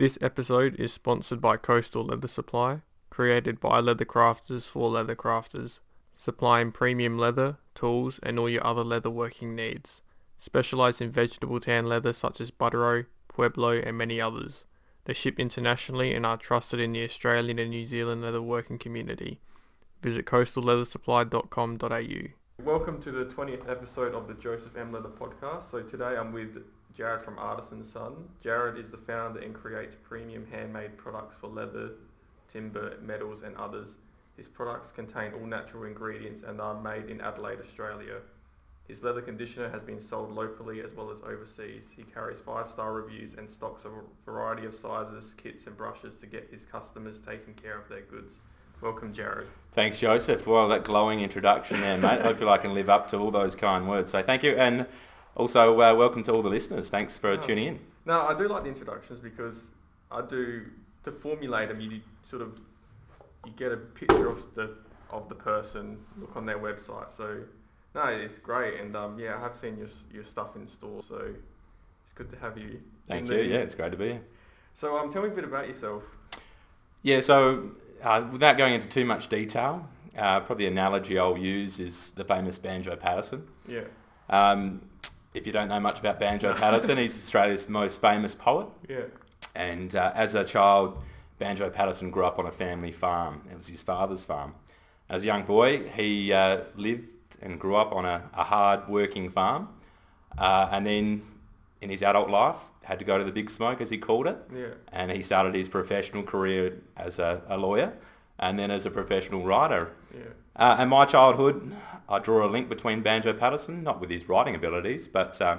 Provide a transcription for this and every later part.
This episode is sponsored by Coastal Leather Supply, created by leather crafters for leather crafters, supplying premium leather, tools and all your other leather working needs. Specialised in vegetable tan leather such as Buttero, Pueblo and many others. They ship internationally and are trusted in the Australian and New Zealand leather working community. Visit coastalleathersupply.com.au. Welcome to the 20th episode of the Joseph M. Leather podcast. So today I'm with Jared from Artisan Son. Jared is the founder and creates premium handmade products for leather, timber, metals and others. His products contain all natural ingredients and are made in Adelaide, Australia. His leather conditioner has been sold locally as well as overseas. He carries five-star reviews and stocks a variety of sizes, kits and brushes to get his customers taking care of their goods. Welcome, Jared. Thanks, Joseph. Well, that glowing introduction there, mate. Hopefully I can live up to all those kind words. So thank you. And also, uh, welcome to all the listeners. Thanks for tuning in. No, I do like the introductions because I do to formulate them. You sort of you get a picture of the of the person, look on their website. So no, it's great, and um, yeah, I have seen your your stuff in store, so it's good to have you. Thank you. the- Yeah, it's great to be here. So um, tell me a bit about yourself. Yeah, so uh, without going into too much detail, uh, probably the analogy I'll use is the famous Banjo Paterson. Yeah. Um, if you don't know much about Banjo Paterson, he's Australia's most famous poet. Yeah. And uh, as a child, Banjo Paterson grew up on a family farm. It was his father's farm. As a young boy, he uh, lived and grew up on a, a hard working farm. Uh, and then in his adult life, had to go to the big smoke, as he called it. Yeah. And he started his professional career as a, a lawyer and then as a professional writer. Yeah. Uh, and my childhood, I draw a link between Banjo Paterson, not with his writing abilities, but uh,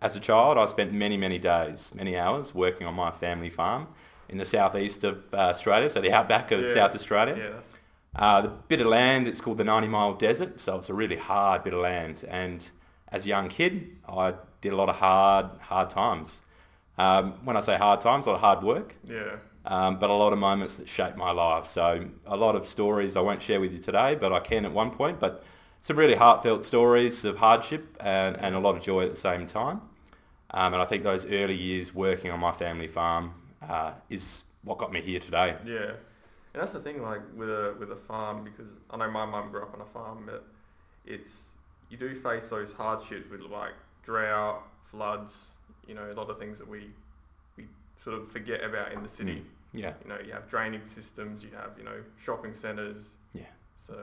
as a child, I spent many, many days, many hours working on my family farm in the southeast of uh, Australia, so the outback of Yeah. South Australia. Yeah. Uh, the bit of land, it's called the 90 Mile Desert, so it's a really hard bit of land. And as a young kid, I did a lot of hard, hard times. Um, when I say hard times, a lot of hard work yeah. um, but a lot of moments that shaped my life. So a lot of stories I won't share with you today, but I can at one point. But some really heartfelt stories of hardship and, and a lot of joy at the same time. Um, and I think those early years working on my family farm uh, is what got me here today. Yeah, and that's the thing, like with a with a farm, because I know my mum grew up on a farm, but it's you do face those hardships with like drought, floods, you know, a lot of things that we we sort of forget about in the city. Yeah. You know, you have drainage systems, you have you know shopping centres. Yeah. So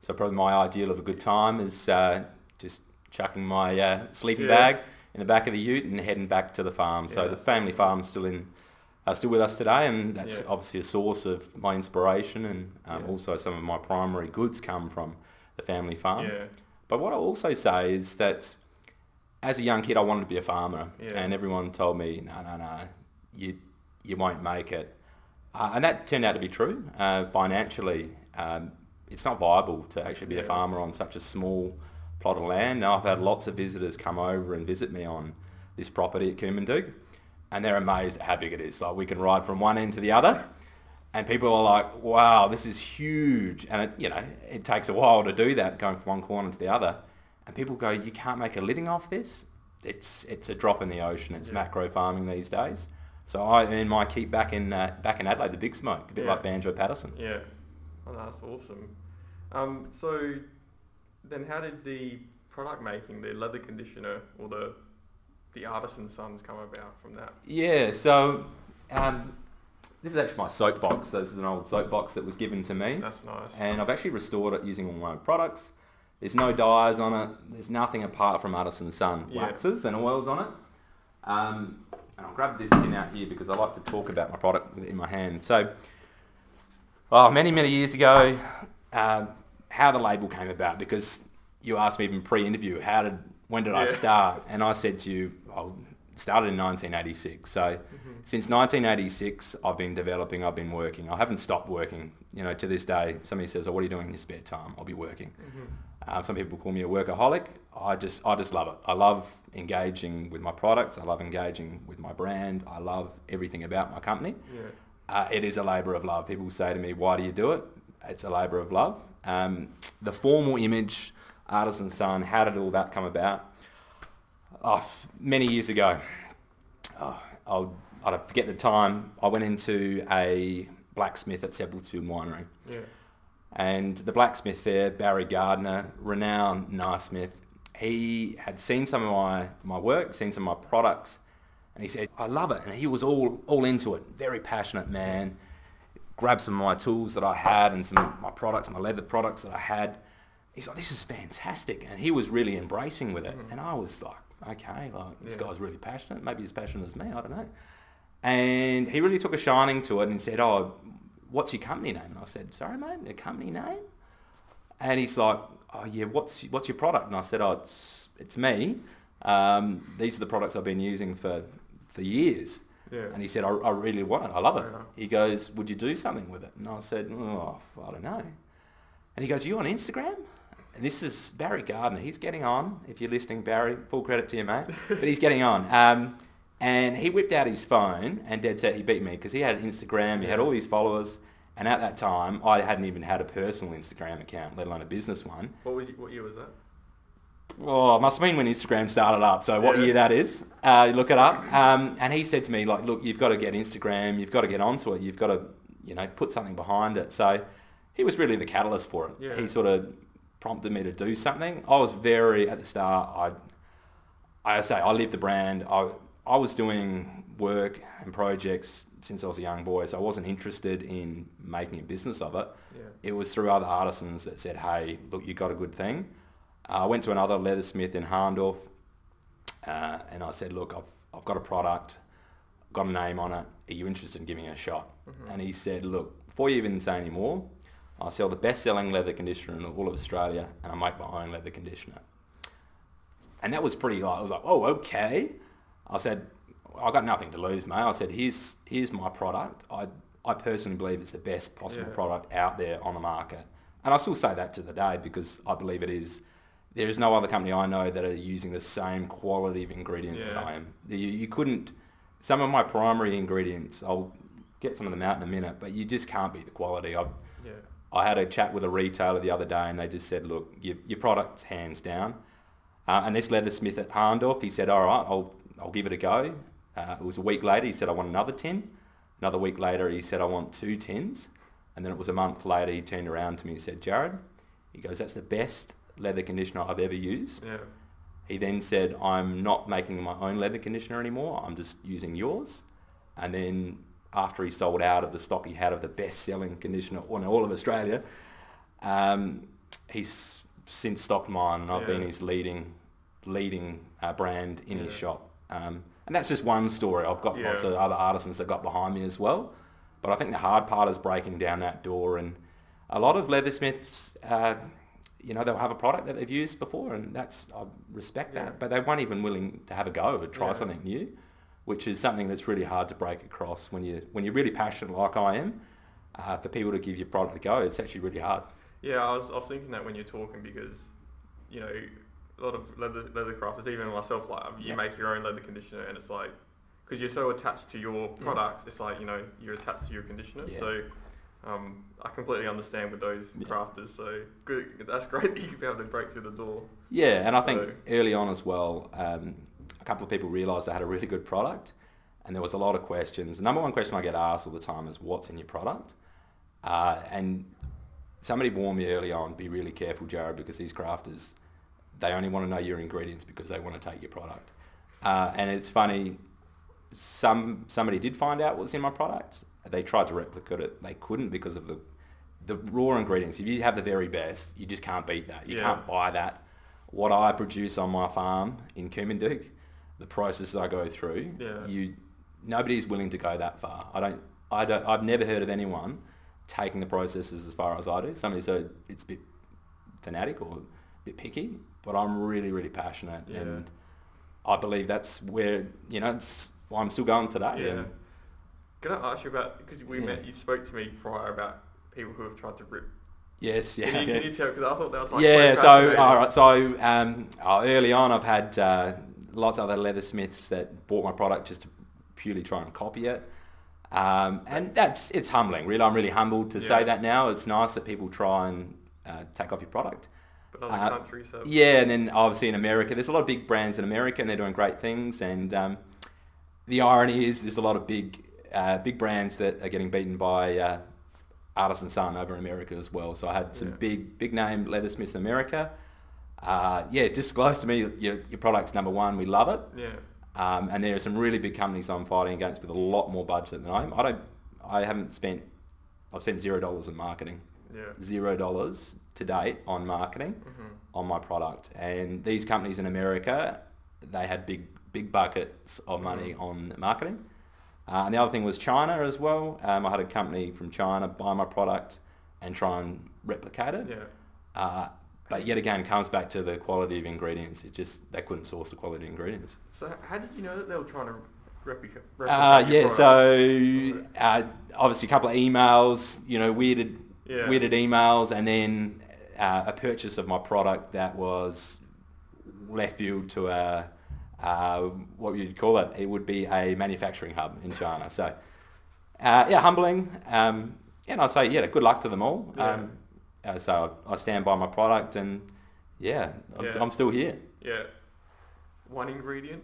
So probably my ideal of a good time is uh, just chucking my uh, sleeping Yeah. bag in the back of the ute and heading back to the farm. So the family farm's still in, uh, still with us today, and that's Yeah. obviously a source of my inspiration, and um, Yeah. also some of my primary goods come from the family farm. yeah, But what I also say is that as a young kid, I wanted to be a farmer, Yeah. and everyone told me, no, no, no, you you won't make it, uh, and that turned out to be true. Uh, financially, um, it's not viable to actually be a farmer on such a small plot of land. Now I've had lots of visitors come over and visit me on this property at Coomandook, and they're amazed at how big it is. Like we can ride from one end to the other. And people are like, wow, this is huge. And, it, you know, it takes a while to do that, going from one corner to the other. And people go, you can't make a living off this? It's, it's a drop in the ocean. It's Yeah. macro farming these days. So I earn my keep back in, uh, back in Adelaide, the big smoke, a bit Yeah. like Banjo Paterson. yeah. Oh, that's awesome. Um, so then, how did the product making, the leather conditioner, or the the artisan sons come about from that? Yeah, so um, this is actually my soapbox. So this is an old soapbox that was given to me. That's nice. and I've actually restored it using all my own products. There's no dyes on it. There's nothing apart from Artisan Son Yeah. waxes and oils on it. Um, and I'll grab this tin out here because I like to talk about my product in my hand. So, oh, many, many years ago, uh, how the label came about because you asked me even pre-interview, how did, when did I start? And I said to you, I started in 1986. So since 1986, I've been developing, I've been working. I haven't stopped working. You know, to this day, somebody says, oh, what are you doing in your spare time? I'll be working. Um, some people call me a workaholic. I just, I just love it. I love engaging with my products. I love engaging with my brand. I love everything about my company. Yeah. Uh, it is a labour of love. People say to me, why do you do it? It's a labour of love. Um, the formal image, Artisan Son, how did all that come about? Oh, many years ago, oh, I'll I forget the time. I went into a blacksmith at Seppeltsfield Winery. Yeah. And the blacksmith there, Barry Gardner, renowned knife he had seen some of my, my work, seen some of my products, and he said, I love it. And he was all, all into it. Very passionate man. Grabbed some of my tools that I had and some of my products, my leather products that I had. He's like, this is fantastic. And he was really embracing with it. Mm-hmm. And I was like, okay, like this yeah. guy's really passionate. Maybe as passionate as me. I don't know. And he really took a shining to it and said, oh, what's your company name? And I said, sorry, mate, a company name? And he's like, oh, yeah, what's, what's your product? And I said, oh, it's, it's me. Um, these are the products I've been using for, for years. Yeah. And he said, I, I really want it. I love it. Yeah. He goes, would you do something with it? And I said, oh, I don't know. And he goes, you on Instagram? And this is Barry Gardner. He's getting on. If you're listening, Barry, full credit to you, mate. But he's getting on. Um, and he whipped out his phone and dead set he beat me because he had Instagram, he had all these followers. And at that time, I hadn't even had a personal Instagram account, let alone a business one. What was what year was that? Oh, it must have been when Instagram started up. So what yeah. year that is? Uh, look it up. Um, and he said to me, like, look, you've got to get Instagram. You've got to get onto it. You've got to, you know, put something behind it. So he was really the catalyst for it. Yeah. He sort of prompted me to do something. I was very at the start. I, I say I lived the brand. I I was doing work and projects since I was a young boy, so I wasn't interested in making a business of it. Yeah. It was through other artisans that said, "Hey, look, you got a good thing." I went to another leathersmith in Hahndorf, uh, and I said, "Look, I've I've got a product, got a name on it. Are you interested in giving it a shot?" Mm-hmm. And he said, "Look, before you even say any more, I sell the best-selling leather conditioner in all of Australia, and I make my own leather conditioner." And that was pretty like I was like, "Oh, okay." I said, "I've got nothing to lose, mate. I said, here's here's my product. I I personally believe it's the best possible yeah. product out there on the market, and I still say that to the day because I believe it is. There is no other company I know that are using the same quality of ingredients yeah. that I am. You, you couldn't. Some of my primary ingredients, I'll get some of them out in a minute, but you just can't beat the quality. I yeah. I had a chat with a retailer the other day, and they just said, look, your, your product's hands down. Uh, and this leathersmith at Hahndorf, he said, all right, I'll I'll give it a go. Uh, it was a week later. He said, I want another tin. Another week later, he said, I want two tins. And then it was a month later, he turned around to me and said, Jared, he goes, that's the best leather conditioner I've ever used. Yeah. He then said, I'm not making my own leather conditioner anymore. I'm just using yours. And then after he sold out of the stock he had of the best-selling conditioner in all of Australia, um, he's since stocked mine. And I've yeah. been his leading leading uh, brand in yeah. his shop. Um, and that's just one story. I've got yeah. lots of other artisans that got behind me as well. But I think the hard part is breaking down that door. And a lot of leathersmiths, uh, you know, they'll have a product that they've used before, and that's I respect yeah. that. But they weren't even willing to have a go or try yeah. something new, which is something that's really hard to break across when you when you're really passionate like I am. Uh, for people to give your product a go, it's actually really hard. Yeah, I was, I was thinking that when you're talking because, you know, a lot of leather leather crafters, even myself, like you yeah. make your own leather conditioner, and it's like because you're so attached to your products, it's like you know you're attached to your conditioner. So um, I completely understand with those crafters. So good, that's great that you can be able to break through the door. Yeah, and I so. think early on as well, um, a couple of people realised they had a really good product, and there was a lot of questions. The number one question I get asked all the time is, "What's in your product?" Uh, and somebody warned me early on, be really careful, Jared, because these crafters they only want to know your ingredients because they want to take your product. Uh, and it's funny, some somebody did find out what's in my product. They tried to replicate it. They couldn't because of the the raw ingredients. If you have the very best, you just can't beat that. You yeah. can't buy that. What I produce on my farm in Coomandook, the processes I go through, yeah. you nobody's willing to go that far. I don't. I don't. I've never heard of anyone taking the processes as far as I do. Somebody said it's a bit fanatic or a bit picky but I'm really, really passionate, yeah. and I believe that's where you know it's why I'm still going today. Yeah. And, Can I ask you about because we yeah. met? You spoke to me prior about people who have tried to rip. Yes, yeah. Can you, can you tell? Because I thought that was like yeah. So all right, so um, oh, early on, I've had uh, lots of other leathersmiths that bought my product just to purely try and copy it. Um, and that's it's humbling. Really, I'm really humbled to yeah. say that now. It's nice that people try and uh, take off your product other uh, countries. So. Yeah, and then obviously in America, there's a lot of big brands in America, and they're doing great things. And um, the irony is there's a lot of big uh, big brands that are getting beaten by uh, Artisan Son over in America as well. So I had some Yeah. big big name leathersmiths in America. Uh, yeah, disclose to me your, your product's number one. We love it. Yeah. Um, and there are some really big companies I'm fighting against with a lot more budget than I am. I don't. I haven't spent. I've spent zero dollars in marketing. Yeah. Zero dollars to date on marketing hmm on my product. And these companies in America, they had big big buckets of money on marketing. Uh, and the other thing was China as well. Um, I had a company from China buy my product and try and replicate it. Yeah. Uh, but yet again, comes back to the quality of ingredients. It's just they couldn't source the quality ingredients. So how did you know that they were trying to replica- replicate? Uh, yeah, product? so uh, obviously a couple of emails, you know, weirded, Yeah. weirded emails, and then uh, a purchase of my product that was left field to a, uh, what you'd call it, it would be a manufacturing hub in China. So, uh, yeah, humbling. Um, and I'd say, yeah, good luck to them all. Yeah. Um, uh, so I stand by my product and, yeah, I'm, Yeah. I'm still here. Yeah. One ingredient.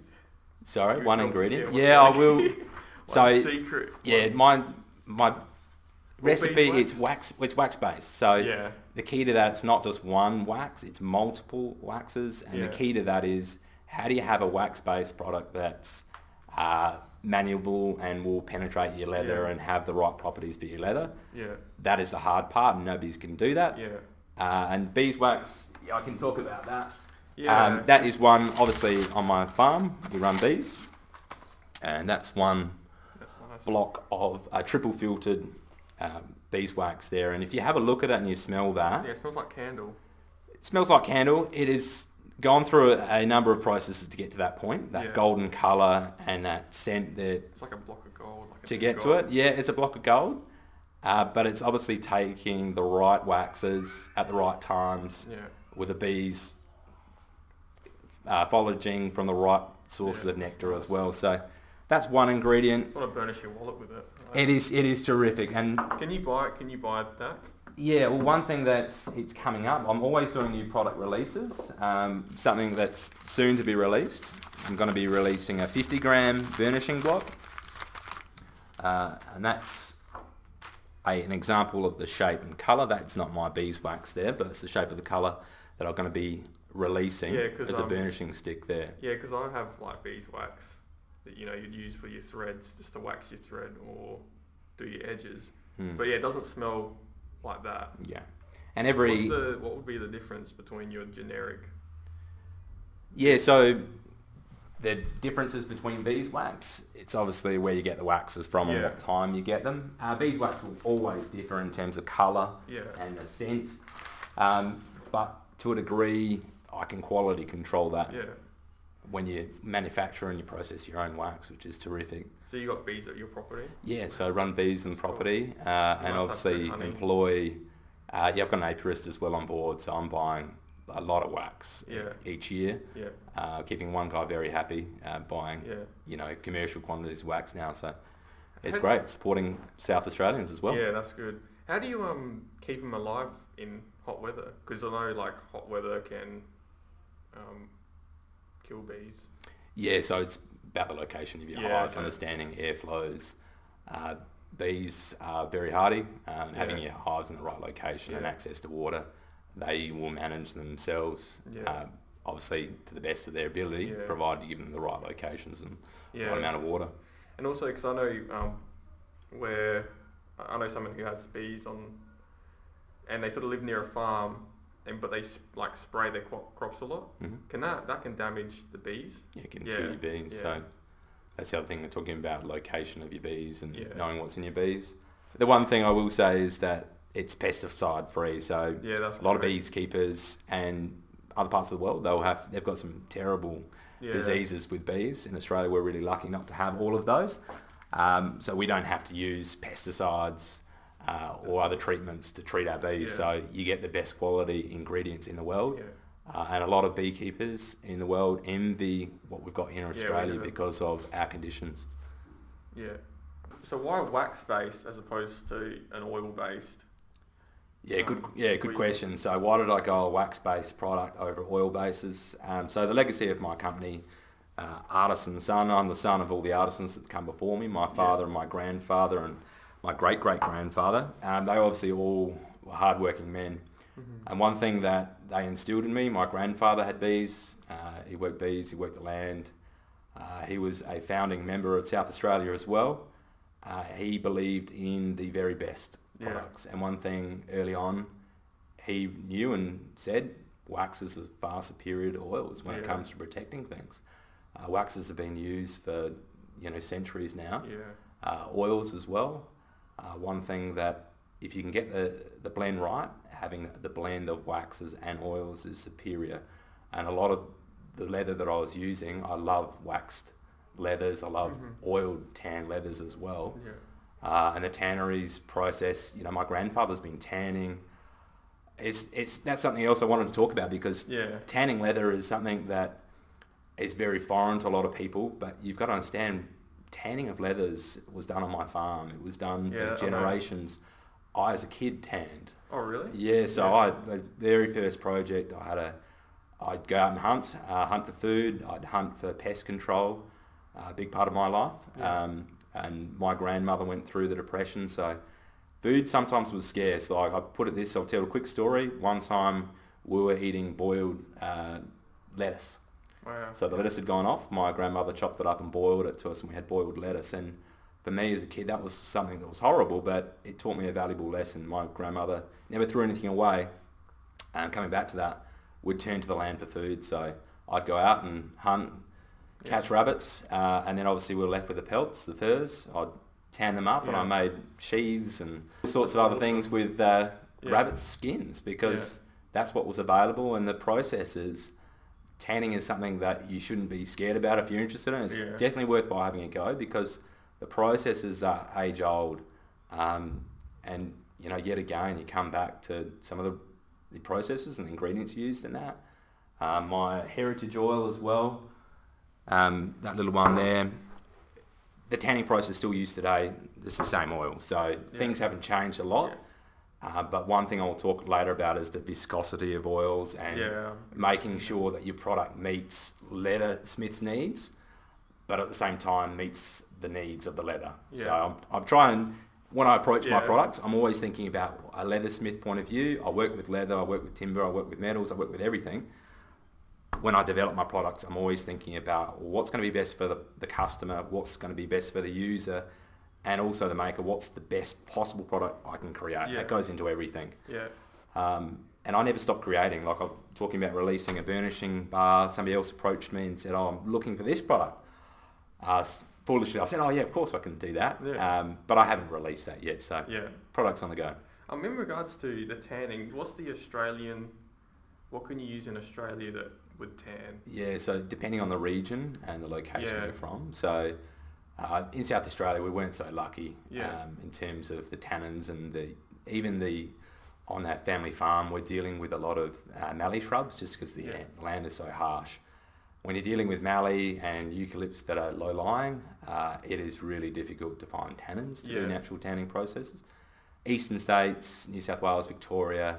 Sorry, one ingredient. Yeah, Yeah, I will. So secret. Yeah, my my recipe it's wax it's wax based. So Yeah. the key to that it's not just one wax, it's multiple waxes, and the key to that is how do you have a wax based product that's uh, malleable and will penetrate your leather Yeah. and have the right properties for your leather. Yeah. That is the hard part, and nobody's can do that. Yeah. Uh, and beeswax, I can talk about that. Yeah. Um, that is one, obviously, on my farm. We run bees, and that's one That's nice. block of uh, triple filtered um, beeswax there. And if you have a look at it and you smell that, Yeah, it smells like candle. it smells like candle. It has gone through a, a number of processes to get to that point, that Yeah. golden colour and that scent that It's like a block of gold. Like a to get to gold. it. Yeah, it's a block of gold. Uh, but it's obviously taking the right waxes at the right times Yeah. with the bees uh, foraging from the right sources Yeah, of that's nectar as nice. well. So that's one ingredient. Want to burnish your wallet with it. It is it is terrific, and Can you buy? Can you buy that? Yeah, well, one thing that it's coming up. I'm always doing new product releases. Um, something that's soon to be released. I'm going to be releasing a 50 gram burnishing block, uh, and that's a, an example of the shape and colour. That's not my beeswax there, but it's the shape of the colour that I'm going to be releasing Yeah, as a burnishing stick there. Yeah, because I have like beeswax that you know you'd use for your threads, just to wax your thread or do your edges. Hmm. But yeah, it doesn't smell like that. Yeah, and every What's the, what would be the difference between your generic? Yeah, so the differences between beeswax, it's obviously where you get the waxes from and Yeah. what time you get them. Uh, beeswax will always differ in terms of colour Yeah. and the scent, um, but to a degree, I can quality control that Yeah. when you manufacture and you process your own wax, which is terrific. So you got bees at your property. Yeah, so run bees in the Cool. property uh, and obviously employ, uh, yeah, I've got an apiarist as well on board, so I'm buying a lot of wax Yeah. each year. Yeah. uh, keeping one guy very happy, uh, buying Yeah. you know commercial quantities of wax now. So it's How- great supporting South Australians as well. Yeah, that's good. How do you um keep them alive in hot weather? Because I know like hot weather can um kill bees. Yeah, so it's about the location of your Yeah, hives, okay. understanding airflows. Uh, bees are very hardy, uh, and having your hives in the right location and access to water, they will manage themselves. Uh, obviously, to the best of their ability, provided you give them the right locations and the right amount of water. And also, because I know um, where I know someone who has bees on, and they sort of live near a farm, and but they like spray their cro- crops a lot. hmm Can that that can damage the bees? Yeah, it can Yeah, kill your bees. yeah. So that's the other thing we're talking about, location of your bees and Yeah. knowing what's in your bees. The one thing I will say is that it's pesticide free. So Yeah, that's a lot of correct. bees keepers and other parts of the world, they'll have, they've got some terrible diseases with bees. In Australia, we're really lucky not to have all of those. Um, so we don't have to use pesticides uh, or other treatments to treat our bees. Yeah. So you get the best quality ingredients in the world. Yeah. Uh, and a lot of beekeepers in the world envy what we've got here in Australia because of our conditions. Yeah. So why wax based as opposed to an oil based? Yeah, good. Um, Yeah, good question. So why did I go a wax-based product over oil bases? Um, so the legacy of my company, uh, artisan son. I'm the son of all the artisans that come before me. My father and my grandfather and my great great grandfather. Um, they obviously all were hardworking men. Mm-hmm. And one thing that they instilled in me, my grandfather had bees. Uh, he worked bees. He worked the land. Uh, he was a founding member of South Australia as well. Uh, he believed in the very best Yeah. products. And one thing early on, he knew and said waxes are far superior to oils when it comes to protecting things. Uh, waxes have been used for you know centuries now. Yeah. Uh, oils as well. Uh, one thing that if you can get the, the blend right, having the blend of waxes and oils is superior. And a lot of the leather that I was using, I love waxed leathers. I love Mhm. oiled tan leathers as well. Yeah. Uh, and the tanneries process, you know, my grandfather's been tanning. It's, it's, that's something else I wanted to talk about because Yeah. tanning leather is something that is very foreign to a lot of people, but you've got to understand tanning of leathers was done on my farm. It was done Yeah, for generations. I, as a kid, tanned. Oh, really? Yeah, so Yeah. I, the very first project, I had a, I'd go out and hunt, uh, hunt for food, I'd hunt for pest control, a big part of my life. Yeah. Um, and my grandmother went through the depression, so food sometimes was scarce. Like I put it this, I'll tell a quick story. One time we were eating boiled uh, lettuce. Wow. So the lettuce had gone off. My grandmother chopped it up and boiled it to us, and we had boiled lettuce. And for me as a kid, that was something that was horrible, but it taught me a valuable lesson. My grandmother never threw anything away. And coming back to that, we'd turn to the land for food. So I'd go out and hunt, Yeah. catch rabbits, uh, and then obviously we were left with the pelts, the furs. I'd tan them up, and I made sheaths and all sorts of other things with uh, Yeah. rabbit skins because that's what was available. And the processes, tanning is something that you shouldn't be scared about if you're interested in. It's Yeah. definitely worthwhile having a go because the processes are age old. Um, and, you know, yet again, you come back to some of the, the processes and ingredients used in that. Um, my heritage oil as well, um, that little one there, the tanning process is still used today. It's the same oil. So Yeah. things haven't changed a lot. Uh, but one thing I'll talk later about is the viscosity of oils and Yeah. making sure that your product meets leather smith's needs, but at the same time meets the needs of the leather. So I'm, I'm trying, when I approach my products, I'm always thinking about a leathersmith point of view. I work with leather, I work with timber, I work with metals, I work with everything. When I develop my products, I'm always thinking about what's going to be best for the, the customer, what's going to be best for the user, and also the maker, what's the best possible product I can create. Yeah. That goes into everything. Yeah. Um, and I never stopped creating. Like I'm talking about releasing a burnishing bar. Somebody else approached me and said, "Oh, I'm looking for this product." Uh, foolishly, I said, "Oh yeah, of course I can do that." Yeah. Um, but I haven't released that yet. So Yeah. products on the go. Um, in regards to the tanning, what's the Australian? What can you use in Australia that would tan? Yeah. So depending on the region and the location Yeah. you're from. So uh, in South Australia, we weren't so lucky Yeah. um, in terms of the tannins and the even the on that family farm, we're dealing with a lot of uh, mallee shrubs just because the Yeah. land is so harsh. When you're dealing with mallee and eucalypts that are low lying, uh, it is really difficult to find tannins to Yeah. do natural tanning processes. Eastern states, New South Wales, Victoria,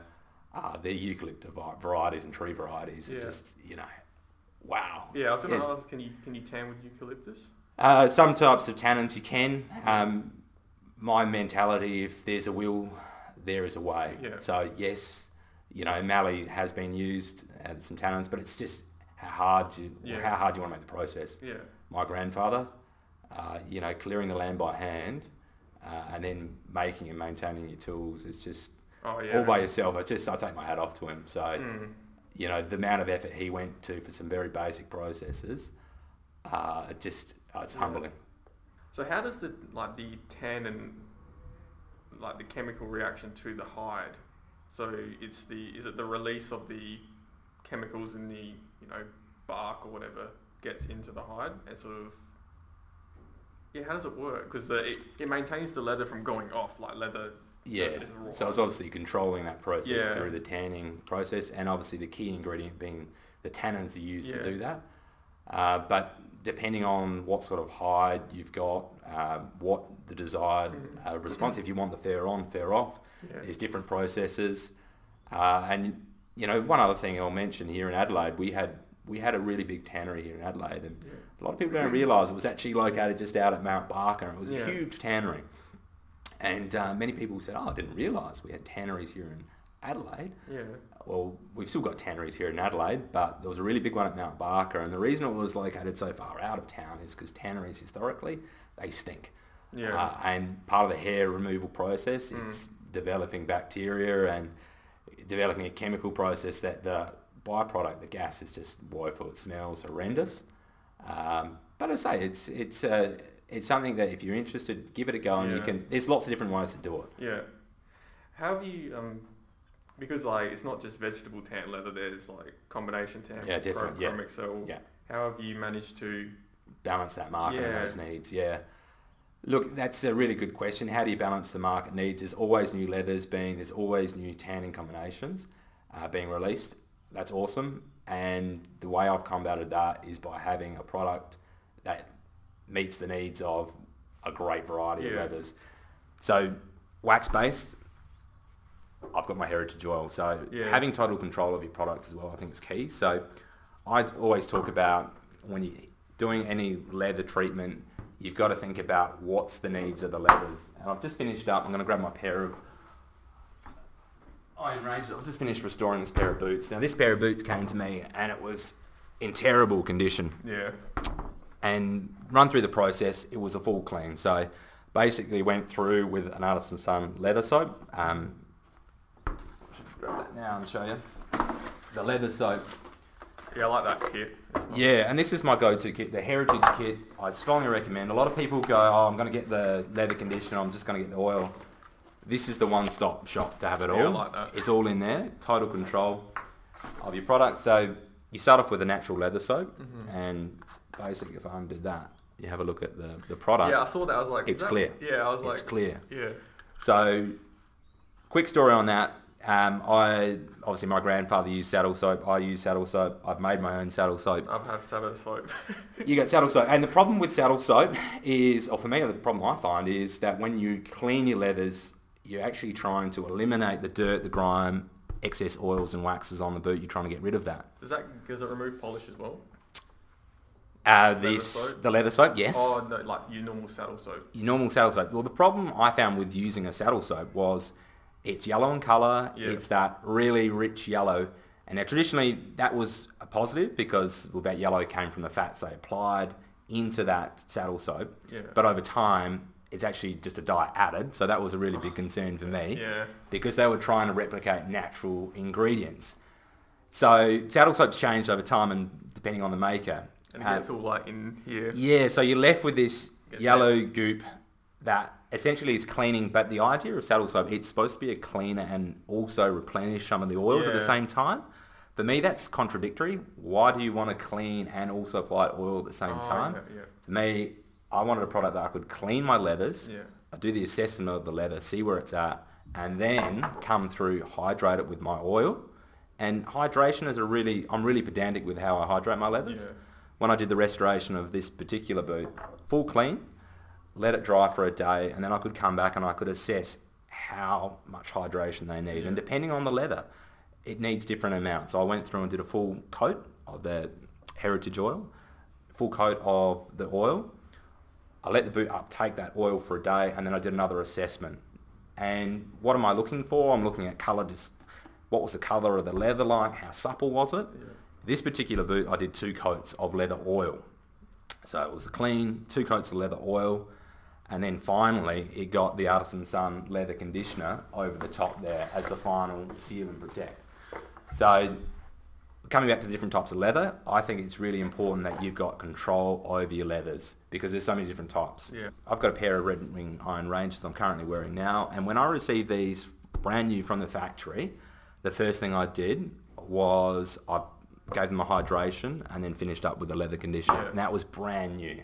uh, the eucalypt varieties and tree varieties are just, you know, wow. Yeah, I was going to ask, can you can you tan with eucalyptus? Uh, some types of tannins you can. Um, my mentality, if there's a will, there is a way. Yeah. So yes, you know, mallee has been used and some tannins, but it's just how hard you Yeah. how hard you want to make the process. Yeah. My grandfather, uh, you know, clearing the land by hand, uh, and then making and maintaining your tools, it's just Oh yeah. all by yourself. It's just I take my hat off to him. So Mm. you know, the amount of effort he went to for some very basic processes, uh, just uh, it's humbling. So how does the like the tannin, like the chemical reaction to the hide? So it's the is it the release of the chemicals in the you know bark or whatever gets into the hide and sort of yeah how does it work? Because it, it maintains the leather from going off like leather. Yeah, is- is raw. so it's obviously controlling that process Yeah. through the tanning process, and obviously the key ingredient being the tannins are used Yeah. to do that. Uh, but depending on what sort of hide you've got, uh, what the desired uh, response, if you want the fur on, fur off, Yeah. there's different processes. Uh, and you know, one other thing I'll mention here in Adelaide, we had we had a really big tannery here in Adelaide, and Yeah. a lot of people don't realise it was actually located just out at Mount Barker. It was Yeah. a huge tannery, and uh, many people said, "Oh, I didn't realise we had tanneries here in Adelaide." Yeah. Well, we've still got tanneries here in Adelaide, but there was a really big one at Mount Barker, and the reason it was located so far out of town is because tanneries historically they stink. Yeah. Uh, and part of the hair removal process, Mm. it's developing bacteria and developing a chemical process that the byproduct, the gas, is just woeful. It smells horrendous. Um, but I say it's it's uh, it's something that if you're interested, give it a go, and you can. There's lots of different ways to do it. Yeah. How have you um because like it's not just vegetable tan leather, there's like combination tan, Yeah, different, yeah. Excel. Yeah. How have you managed to balance that market and Yeah. those needs. Yeah. Look, that's a really good question. How do you balance the market needs? There's always new leathers being, there's always new tanning combinations uh, being released. That's awesome. And the way I've combated that is by having a product that meets the needs of a great variety of Yeah. leathers. So wax based, I've got my heritage oil. So Yeah. having total control of your products as well, I think is key. So I always talk about when you're doing any leather treatment, you've got to think about what's the needs of the leathers. And I've just finished up. I'm going to grab my pair of Iron Rangers. I've just finished restoring this pair of boots. Now this pair of boots came to me and it was in terrible condition. Yeah. And run through the process, it was a full clean. So basically went through with an Artisan Son leather soap. Um, grab that now and show you. The leather soap Yeah, I like that kit. Yeah, and this is my go-to kit, the Heritage kit. I strongly recommend. A lot of people go, oh, I'm going to get the leather conditioner, I'm just going to get the oil. This is the one-stop shop to have it all. Yeah, I like that. It's all in there, total control of your product. So you start off with a natural leather soap, Mhm. and basically if I undid that, you have a look at the, the product. Yeah, I saw that. I was like, It's that- clear. Yeah, I was like, it's clear. yeah. So, quick story on that. Um, I obviously my grandfather used saddle soap. I use saddle soap. I've made my own saddle soap. I've had saddle soap. You get saddle soap, and the problem with saddle soap is, or for me, the problem I find is that when you clean your leathers, you're actually trying to eliminate the dirt, the grime, excess oils and waxes on the boot. You're trying to get rid of that. Does that does it remove polish as well? Uh, this the leather soap, yes. Oh no, like your normal saddle soap. Your normal saddle soap. Well, the problem I found with using a saddle soap was it's yellow in colour. Yeah. It's that really rich yellow. And now traditionally that was a positive because well, that yellow came from the fats they applied into that saddle soap. Yeah. But over time, it's actually just a dye added. So that was a really big concern for me Yeah. because they were trying to replicate natural ingredients. So saddle soap's changed over time and depending on the maker. And it Uh, gets all like in here. yeah, so you're left with this yellow goop that essentially is cleaning, but the idea of saddle soap, it's supposed to be a cleaner and also replenish some of the oils at the same time. For me, that's contradictory. Why do you want to clean and also apply oil at the same Oh, time? yeah, For me, I wanted a product that I could clean my leathers, Yeah. I do the assessment of the leather, see where it's at, and then come through, hydrate it with my oil. And hydration is a really, I'm really pedantic with how I hydrate my leathers Yeah. when I did the restoration of this particular boot, full clean, let it dry for a day, and then I could come back and I could assess how much hydration they need. Yeah. And depending on the leather, it needs different amounts. I went through and did a full coat of the heritage oil, full coat of the oil. I let the boot uptake that oil for a day, and then I did another assessment. And what am I looking for? I'm looking at colour, just what was the colour of the leather like? How supple was it? Yeah. This particular boot, I did two coats of leather oil. So it was a clean, two coats of leather oil, and then finally it got the Artisan Son leather conditioner over the top there as the final seal and protect. So coming back to the different types of leather, I think it's really important that you've got control over your leathers because there's so many different types. Yeah. I've got a pair of Red Wing Iron Rangers I'm currently wearing now, and when I received these brand new from the factory, the first thing I did was I gave them a hydration and then finished up with a leather conditioner, Yeah. and that was brand new.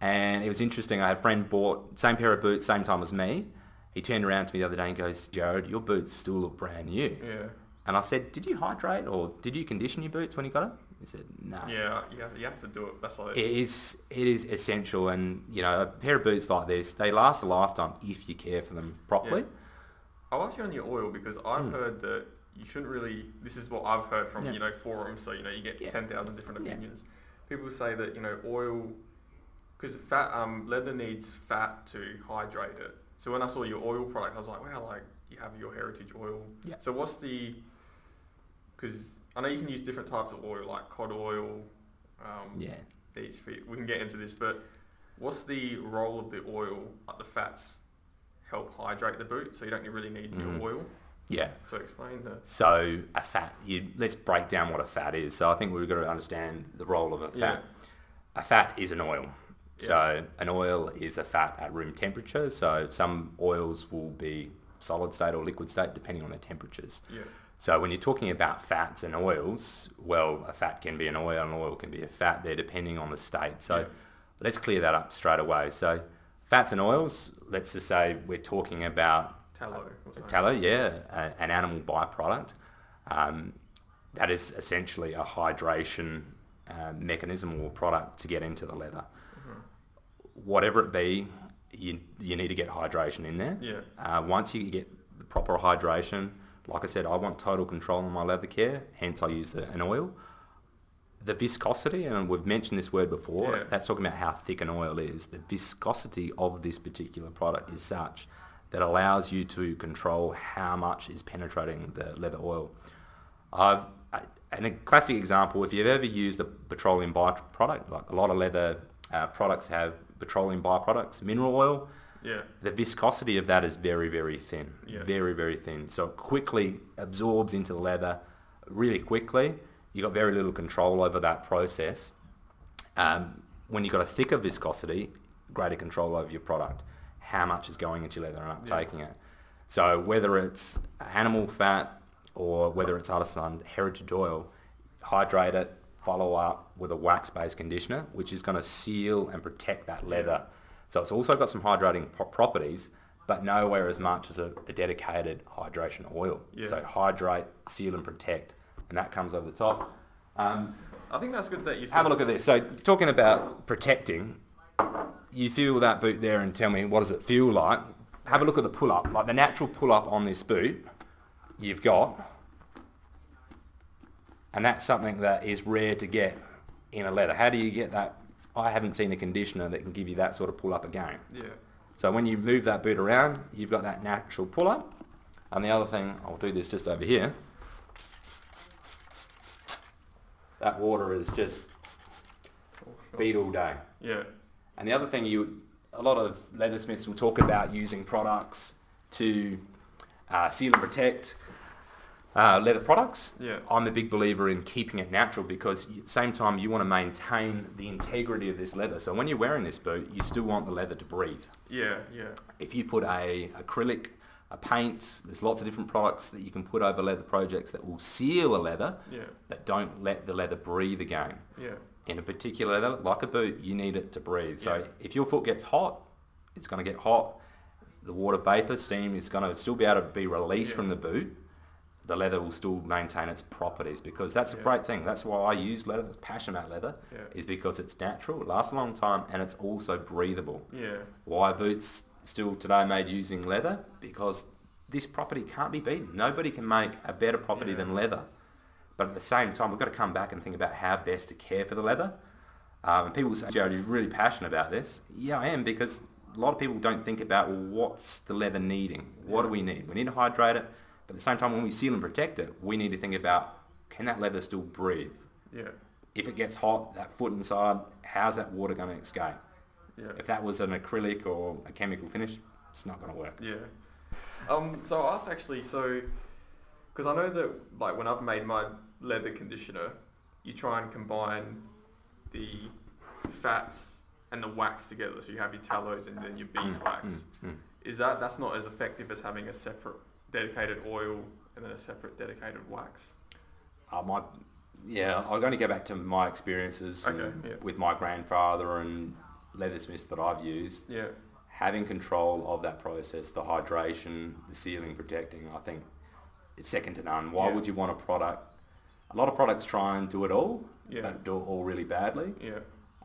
And it was interesting. I had a friend bought same pair of boots, same time as me. He turned around to me the other day and goes, "Jared, your boots still look brand new." Yeah. And I said, "Did you hydrate or did you condition your boots when you got them? He said, "No." Yeah. You have, you have to do it. That's like. It is it is essential, and you know, a pair of boots like this, they last a lifetime if you care for them properly. I'll ask you on your oil because I've Hmm. heard that you shouldn't really. This is what I've heard from Yeah. you know forums. So you know you get Yeah. ten thousand different Yeah. opinions. People say that you know oil, because fat um, leather needs fat to hydrate it. So when I saw your oil product, I was like, wow, like you have your heritage oil. Yeah. So what's the? Because I know you can use different types of oil, like cod oil. Um, Yeah. These fit. We can get into this, but what's the role of the oil? Like the fats help hydrate the boot, so you don't really need Mhm. your oil. Yeah. So explain the. So a fat, you, let's break down what a fat is. So I think we've got to understand the role of a fat. Yeah. A fat is an oil. So an oil is a fat at room temperature. So some oils will be solid state or liquid state depending on their temperatures. Yeah. So when you're talking about fats and oils, well, a fat can be an oil, an oil can be a fat. They're depending on the state. So Yeah. let's clear that up straight away. So fats and oils, let's just say we're talking about Tallow. tallow, yeah, a, an animal byproduct. Um, that is essentially a hydration uh, mechanism or product to get into the leather. Whatever it be, you, you need to get hydration in there. Yeah. Uh, once you get the proper hydration, like I said, I want total control on my leather care, hence I use the, an oil. The viscosity, and we've mentioned this word before, Yeah. that's talking about how thick an oil is. The viscosity of this particular product is such that allows you to control how much is penetrating the leather oil. I've, and a classic example, if you've ever used a petroleum byproduct, like a lot of leather uh, products have petroleum byproducts, mineral oil, Yeah. the viscosity of that is very, very thin. Yeah. Very, very thin. So it quickly absorbs into the leather really quickly. You've got very little control over that process. Um, when you've got a thicker viscosity, greater control over your product. How much is going into your leather and Yeah. uptaking it. So whether it's animal fat or whether it's artisan heritage oil, hydrate it, follow up with a wax-based conditioner, which is going to seal and protect that leather. So it's also got some hydrating pro- properties, but nowhere as much as a, a dedicated hydration oil. Yeah. So hydrate, seal and protect, and that comes over the top. Um, I think that's good that you have a look at this. So talking about protecting, you feel that boot there and tell me what does it feel like. Have a look at the pull-up, like the natural pull-up on this boot you've got. And that's something that is rare to get in a leather. How do you get that? I haven't seen a conditioner that can give you that sort of pull-up again. Yeah. So when you move that boot around, you've got that natural pull-up. And the other thing, I'll do this just over here. That water is just beat all day. Yeah. And the other thing you, a lot of leathersmiths will talk about using products to uh, seal and protect uh, leather products. Yeah. I'm a big believer in keeping it natural because at the same time you want to maintain the integrity of this leather. So when you're wearing this boot, you still want the leather to breathe. Yeah. Yeah. If you put a acrylic, a paint, there's lots of different products that you can put over leather projects that will seal a leather Yeah. that don't let the leather breathe again Yeah. in a particular leather, like a boot, you need it to breathe. So Yeah. if your foot gets hot, it's going to get hot. The water vapor, steam is going to still be able to be released Yeah. from the boot. The leather will still maintain its properties because that's a great thing. That's why I use leather. I'm passionate about leather Yeah. is because it's natural, it lasts a long time, and it's also breathable. Yeah. Why boots still today made using leather? Because this property can't be beaten. Nobody can make a better property Yeah. than leather. But at the same time, we've got to come back and think about how best to care for the leather. Um, and people say, Jared, you're really passionate about this. Yeah, I am because a lot of people don't think about, well, what's the leather needing? What do we need? We need to hydrate it. But at the same time, when we seal and protect it, we need to think about, can that leather still breathe? Yeah. If it gets hot, that foot inside, how's that water going to escape? Yeah. If that was an acrylic or a chemical finish, it's not going to work. Yeah. Um, so I asked actually, so, because I know that like when I've made my leather conditioner, you try and combine the fats and the wax together. So you have your tallows and then your beeswax. Mm, mm. Is that, that's not as effective as having a separate dedicated oil and then a separate dedicated wax? Uh, my, yeah, I'm going to go back to my experiences Okay, yeah. with my grandfather and leathersmiths that I've used. Yeah. Having control of that process, the hydration, the sealing, protecting, I think it's second to none. Why Yeah. would you want a product? A lot of products try and do it all, Yeah. but do it all really badly. Yeah.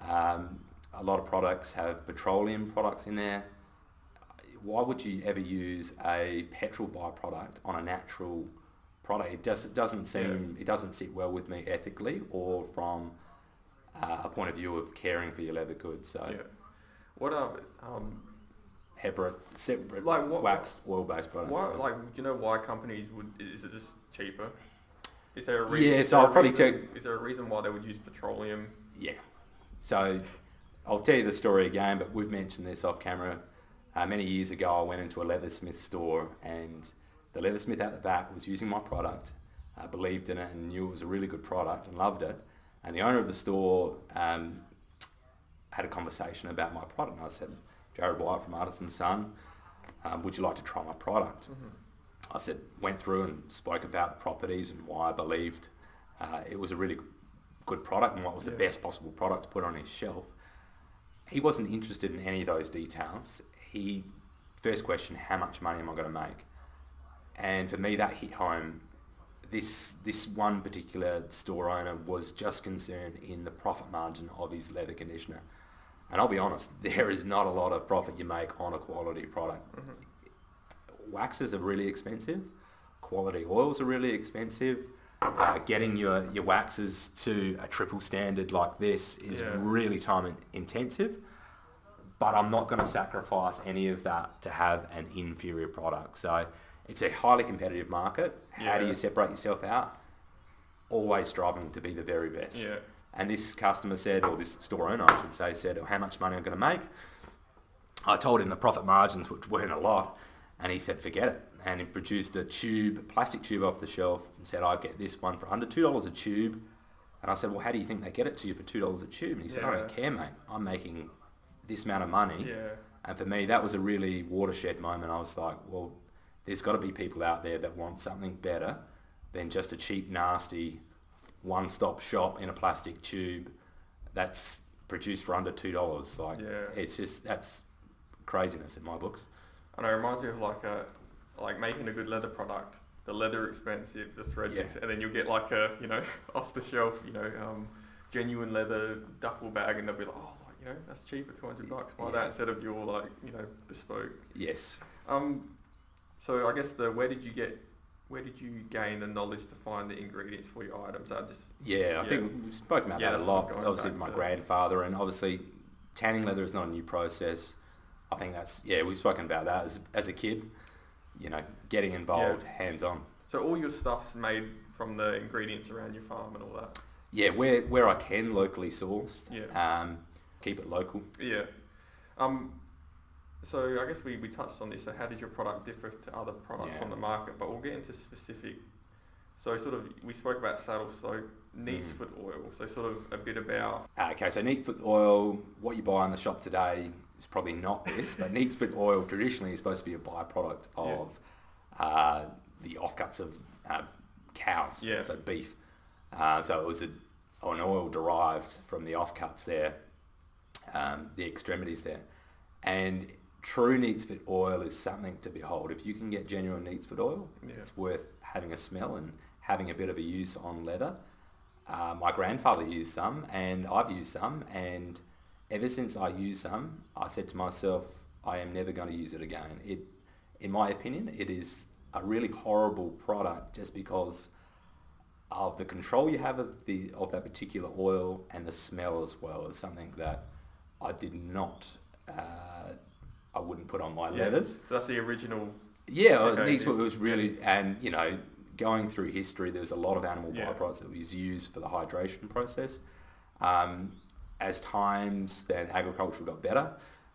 Um, a lot of products have petroleum products in there. Why would you ever use a petrol byproduct on a natural product. It just doesn't seem it doesn't sit well with me ethically or from uh, a point of view of caring for your leather goods. So Yeah. What are um, separate, separate Like what- waxed oil-based products. why so. like do you know why companies would? Is it just cheaper? Is there a reason? Yeah, so I'll probably reason- Is there a reason why they would use petroleum? Yeah. So I'll tell you the story again, but we've mentioned this off camera. Uh, many years ago, I went into a leathersmith store and the leathersmith at the back was using my product, uh, believed in it and knew it was a really good product and loved it. And the owner of the store um, had a conversation about my product. And I said, Jared White from Artisan Son, um, would you like to try my product? I said, went through and spoke about the properties and why I believed uh, it was a really good product and what was the best possible product to put on his shelf. He wasn't interested in any of those details. He, first question, how much money am I going to make? And for me, that hit home. This this one particular store owner was just concerned in the profit margin of his leather conditioner. And I'll be honest, there is not a lot of profit you make on a quality product waxes are really expensive. Quality oils are really expensive. Uh, getting your, your waxes to a triple standard like this is Yeah. really time intensive. But I'm not going to sacrifice any of that to have an inferior product. So it's a highly competitive market. How do you separate yourself out? Always striving to be the very best. Yeah. And this customer said, or this store owner, I should say, said, "Oh, how much money I'm going to make. I told him the profit margins, which weren't a lot, and he said, forget it. And he produced a tube, plastic tube off the shelf and said, I get this one for under $2 a tube. And I said, well, how do you think they get it to you for $2 a tube? And he said, I don't care, mate. I'm making this amount of money. Yeah. And for me, that was a really watershed moment. I was like, well, there's got to be people out there that want something better than just a cheap, nasty, one-stop shop in a plastic tube that's produced for under two dollars. Like, Yeah. it's just that's craziness in my books. And it reminds me of like a like making a good leather product. The leather expensive, the threads, Yeah. ex- and then you'll get like a you know off the shelf you know um, genuine leather duffel bag, and they'll be like, oh, like, you know that's cheaper, two hundred bucks. Buy Yeah. that instead of your like you know bespoke. Yes. Um, so I guess the where did you get where did you gain the knowledge to find the ingredients for your items? I just Yeah, I Yeah. think we've spoken about Yeah, that a that's what I'm lot. Obviously, my grandfather, and obviously, tanning leather is not a new process. I think that's yeah, we've spoken about that as as a kid. You know, getting involved, hands on. so all your stuff's made from the ingredients around your farm and all that. Yeah, where where I can locally sourced. Yeah. Um, keep it local. Yeah. Um, so I guess we, we touched on this. So how did your product differ to other products Yeah. on the market? But we'll get into specific. So sort of we spoke about saddle soap, neat's Mm. foot oil. So sort of a bit about Uh, okay, so neat foot oil, what you buy in the shop today is probably not this, but neat foot oil traditionally is supposed to be a byproduct Yeah. of uh, the offcuts of uh, cows, Yeah. so beef. Uh, so it was a, an oil derived from the offcuts there, um, the extremities there. And true neatsfoot oil is something to behold. If you can get genuine neatsfoot oil, Yeah. it's worth having a smell and having a bit of a use on leather. Uh, my grandfather used some and I've used some and ever since I used some, I said to myself, I am never going to use it again. It, in my opinion, it is a really horrible product just because of the control you have of the of that particular oil and the smell as well is something that I did not, uh, I wouldn't put on my yeah. leathers. So that's the original. Yeah, Okay, yeah. was really, and you know, going through history, there's a lot of animal Yeah. byproducts that was used for the hydration process. Um, as times and agriculture got better,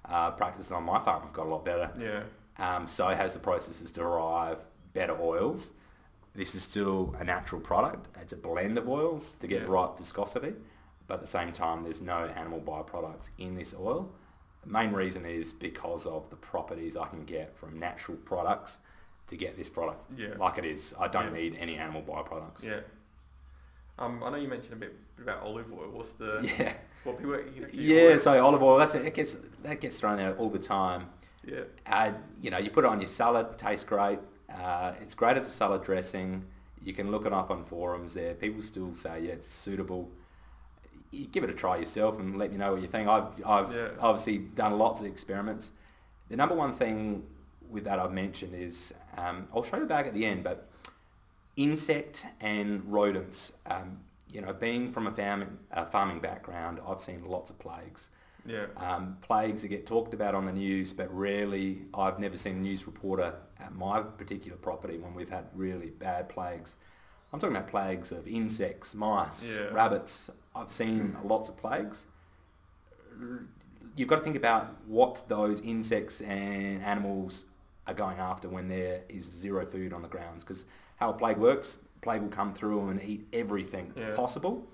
uh, practices on my farm have got a lot better. Yeah. Um, so has the processes to derive better oils. This is still a natural product. It's a blend of oils to get Yeah. the right viscosity, but at the same time, there's no animal byproducts in this oil. The main reason is because of the properties I can get from natural products to get this product Yeah. like it is. I don't Yeah. need any animal byproducts. Yeah. Um, I know you mentioned a bit about olive oil. What's the Yeah. what people Yeah, oil- so olive oil, that's it gets that gets thrown out all the time. yeah. Uh, you know, you put it on your salad, tastes great. Uh, it's great as a salad dressing. You can look it up on forums there. People still say, yeah, it's suitable. You give it a try yourself and let me know what you think. I've, I've Yeah. obviously done lots of experiments. The number one thing with that I've mentioned is, um, I'll show you back at the end, but insect and rodents. Um, you know, being from a farming, uh, farming background, I've seen lots of plagues. Yeah. Um, plagues that get talked about on the news, but rarely, I've never seen a news reporter at my particular property when we've had really bad plagues. I'm talking about plagues of insects, mice, Yeah. rabbits. I've seen lots of plagues. You've got to think about what those insects and animals are going after when there is zero food on the grounds. Because how a plague works, plague will come through and eat everything Yeah. possible.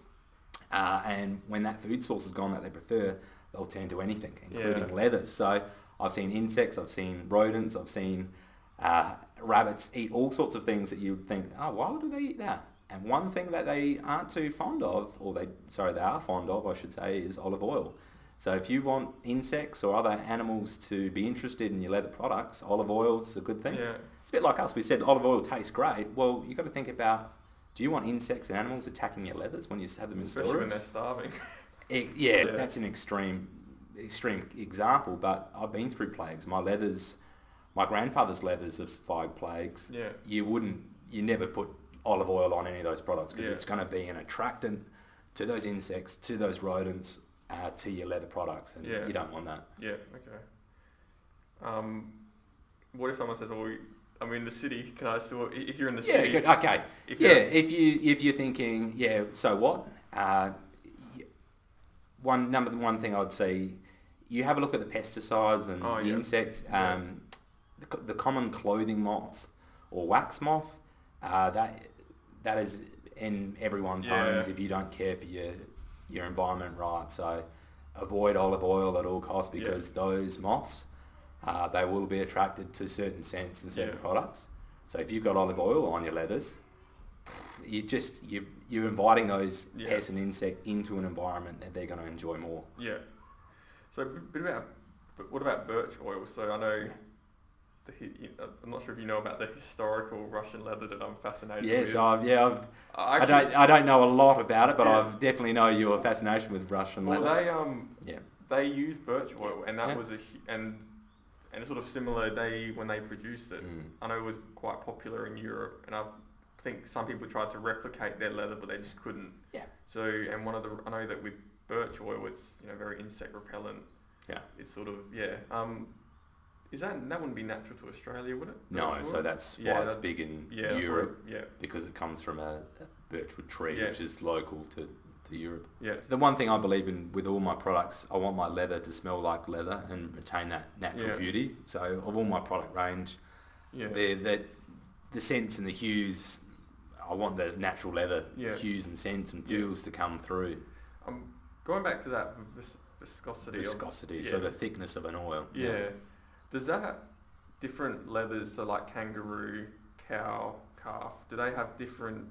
Uh, and when that food source is gone that they prefer, they'll turn to anything, including Yeah. leathers. So I've seen insects, I've seen rodents, I've seen uh, rabbits eat all sorts of things that you'd think, oh, why would they eat that? And one thing that they aren't too fond of, or they, sorry, they are fond of, I should say, is olive oil. So if you want insects or other animals to be interested in your leather products, olive oil is a good thing. Yeah. It's a bit like us. We said olive oil tastes great. Well, you've got to think about, do you want insects and animals attacking your leathers when you have them in Especially storage? when they're starving. It, yeah, Yeah. that's an extreme, extreme example. But I've been through plagues. My leathers, my grandfather's leathers have survived plagues. yeah. You wouldn't, you never put olive oil on any of those products because Yeah. it's going to be an attractant to those insects, to those rodents, uh, to your leather products, and Yeah. you don't want that. Yeah. Okay. Um, what if someone says, "Oh, I'm in the city. Can I still? If you're in the Yeah, city, good. Okay. if Yeah, if you if you're thinking, yeah, so what? Uh, one number one thing I'd say, you have a look at the pesticides and Oh, the yeah. insects. Yeah. Um, the, the common clothing moth or wax moth, uh, that that is in everyone's Yeah. homes if you don't care for your your environment right. So avoid olive oil at all costs Yeah. because those moths, uh, they will be attracted to certain scents and certain Yeah. products. So if you've got olive oil on your leathers, you just you you're inviting those Yeah. pests and insect into an environment that they're going to enjoy more. Yeah. So, a bit about, but what about birch oil? So I know, the, hi- you- I'm not sure if you know about the historical Russian leather that I'm fascinated Yes, with. I've, yeah, I've, I I don't I don't know a lot about it, but Yeah. I definitely know your fascination with Russian well, leather. they um yeah, they use birch oil, and that Yeah. was a and and sort of similar. They when they produced it, Mm. I know it was quite popular in Europe, and I think some people tried to replicate their leather, but they just couldn't. Yeah. So, and one of the I know that with birch oil, it's you know very insect repellent. Yeah. It's sort of yeah. Um, is that that wouldn't be natural to Australia, would it? no, so that's Yeah, why it's big in yeah Europe Yeah. because it comes from a, birchwood tree, Yeah. which is local to, to Europe. Yeah. The one thing I believe in with all my products, I want my leather to smell like leather and retain that natural beauty. So of all my product range, Yeah. the the the scents and the hues, I want the natural leather hues and scents and feels to come through. Um, going back to that vis- viscosity. of- Viscosity, so the thickness of an oil. Yeah. Does that different leathers, so like kangaroo, cow, calf, do they have different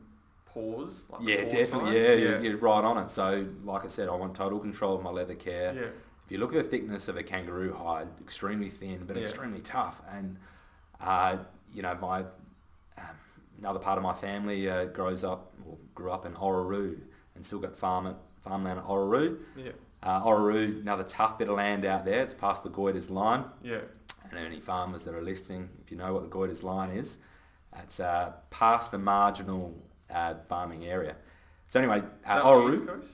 pores? Like Yeah, pore definitely. Yeah, yeah. You're, right on it. So, like I said, I want total control of my leather care. yeah. If you look at the thickness of a kangaroo hide, extremely thin but Yeah. extremely tough. And uh, you know, my um, another part of my family uh, grows up or grew up in Orroroo and still got farm at, farmland at Orroroo. Yeah. Uh, another tough bit of land out there. It's past the Goyder's line. Yeah. And any farmers that are listening, if you know what the Goyder's line is, it's uh, past the marginal uh, farming area. So anyway, uh, that on the Orroroo, East Coast?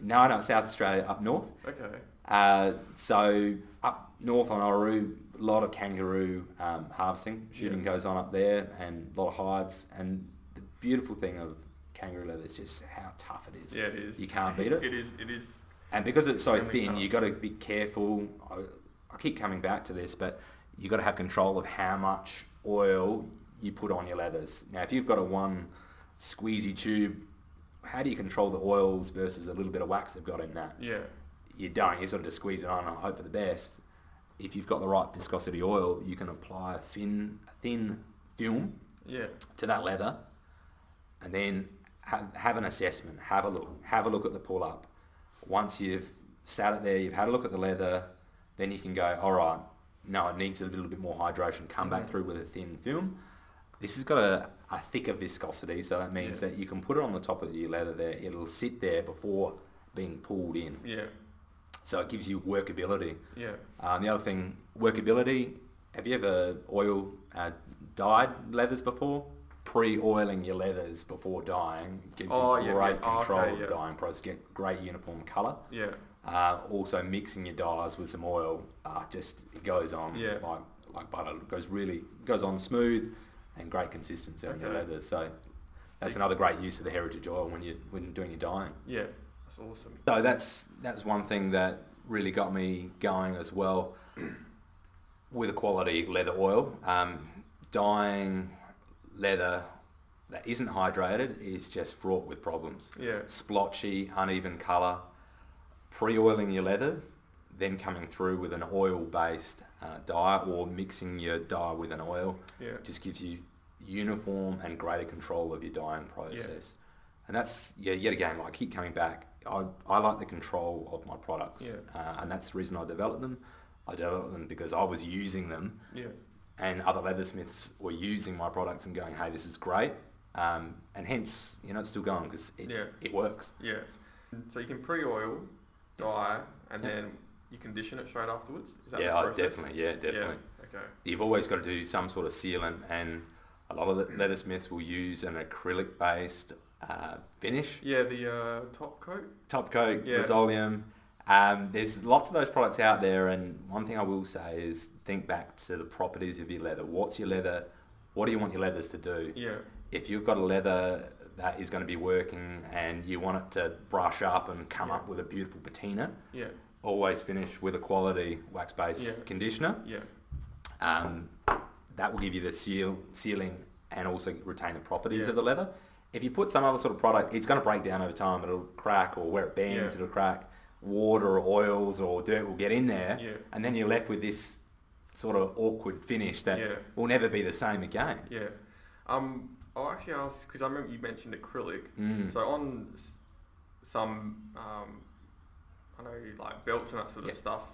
no, no, South Australia up north. Okay. Uh, so up north on Orroroo, a lot of kangaroo um, harvesting, shooting Yeah. goes on up there, and a lot of hides. And the beautiful thing of kangaroo leather is just how tough it is. Yeah, it is. You can't beat it. It is. It is. And because it's so thin, tough. you got to be careful. I, I keep coming back to this, but you got to have control of how much oil you put on your leathers. Now, if you've got a one squeezy tube, how do you control the oils versus a little bit of wax they've got in that? Yeah. You don't. You sort of just squeeze it on and hope for the best. If you've got the right viscosity oil, you can apply a thin, a thin film Yeah. to that leather and then have, have an assessment, have a look, have a look at the pull up. Once you've sat it there, you've had a look at the leather, then you can go, all right, no, it needs a little bit more hydration. Come back through with a thin film. This has got a, a thicker viscosity, so that means Yeah. that you can put it on the top of your leather there. It'll sit there before being pulled in. Yeah. So it gives you workability. Yeah. Um, the other thing, workability. Have you ever oil uh, dyed leathers before? pre-oiling your leathers before dyeing gives Oh, you yeah, great yeah. Oh, control okay, of dyeing process. Get great uniform colour. Yeah. Uh, also, mixing your dyes with some oil uh, just it goes on Yeah. like like butter. It goes really goes on smooth and great consistency on your Okay. leathers. So that's So- another great use of the heritage oil when you when doing your dyeing. Yeah. That's awesome. So that's that's one thing that really got me going as well with a quality leather oil. Um, dyeing leather that isn't hydrated is just fraught with problems. Yeah. Splotchy, uneven colour. Pre-oiling your leather, then coming through with an oil-based uh, dye or mixing your dye with an oil Yeah. just gives you uniform and greater control of your dyeing process. And that's, yeah, yet again, I keep coming back. I, I like the control of my products. Yeah. Uh, and that's the reason I developed them. I developed them because I was using them Yeah. and other leathersmiths were using my products and going, hey, this is great. Um, and hence, you know, it's still going because it, Yeah. it works. Yeah. So you can pre-oil, dye, and Yeah. then you condition it straight afterwards. Is that Yeah, the process? definitely, yeah, definitely. Yeah. Okay. You've always got to do some sort of sealant and a lot of the leathersmiths will use an acrylic-based uh, finish. Yeah, the uh, top coat. top coat, Yeah. Resolene. Um, there's lots of those products out there, and one thing I will say is think back to the properties of your leather. What's your leather? What do you want your leathers to do? Yeah. If you've got a leather that is going to be working and you want it to brush up and come Yeah. up with a beautiful patina, Yeah. always finish with a quality wax-based Yeah. conditioner. Yeah. Um, that will give you the seal, sealing and also retain the properties Yeah. of the leather. If you put some other sort of product, it's going to break down over time. It'll crack or where it bends, it'll crack. Water or oils or dirt will get in there Yeah. and then you're left with this sort of awkward finish that will never be the same again. Yeah. Um, I'll actually ask because I remember you mentioned acrylic. Mm. So on s- some, um, I know like belts and that sort of Yeah. stuff,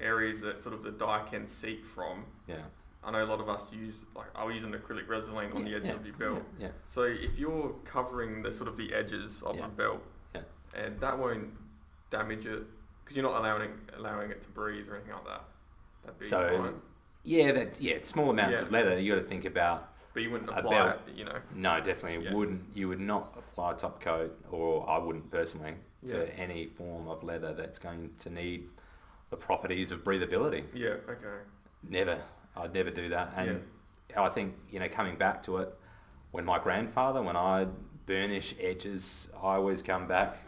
areas that sort of the dye can seep from. yeah. I know a lot of us use like I'll use an acrylic resin on the Yeah, edges yeah, of your belt. Yeah. So if you're covering the sort of the edges of Yeah. the belt, Yeah. and that won't damage it because you're not allowing it, allowing it to breathe or anything like that. So- fine. Yeah, that yeah, small amounts Yeah. of leather you got to think about. But you wouldn't apply belt. it, you know. No, definitely Yeah. wouldn't. You would not apply top coat, or I wouldn't personally, to Yeah. any form of leather that's going to need the properties of breathability. Yeah. Okay. Never. I'd never do that. And I think, you know, coming back to it, when my grandfather, when I burnish edges, I always come back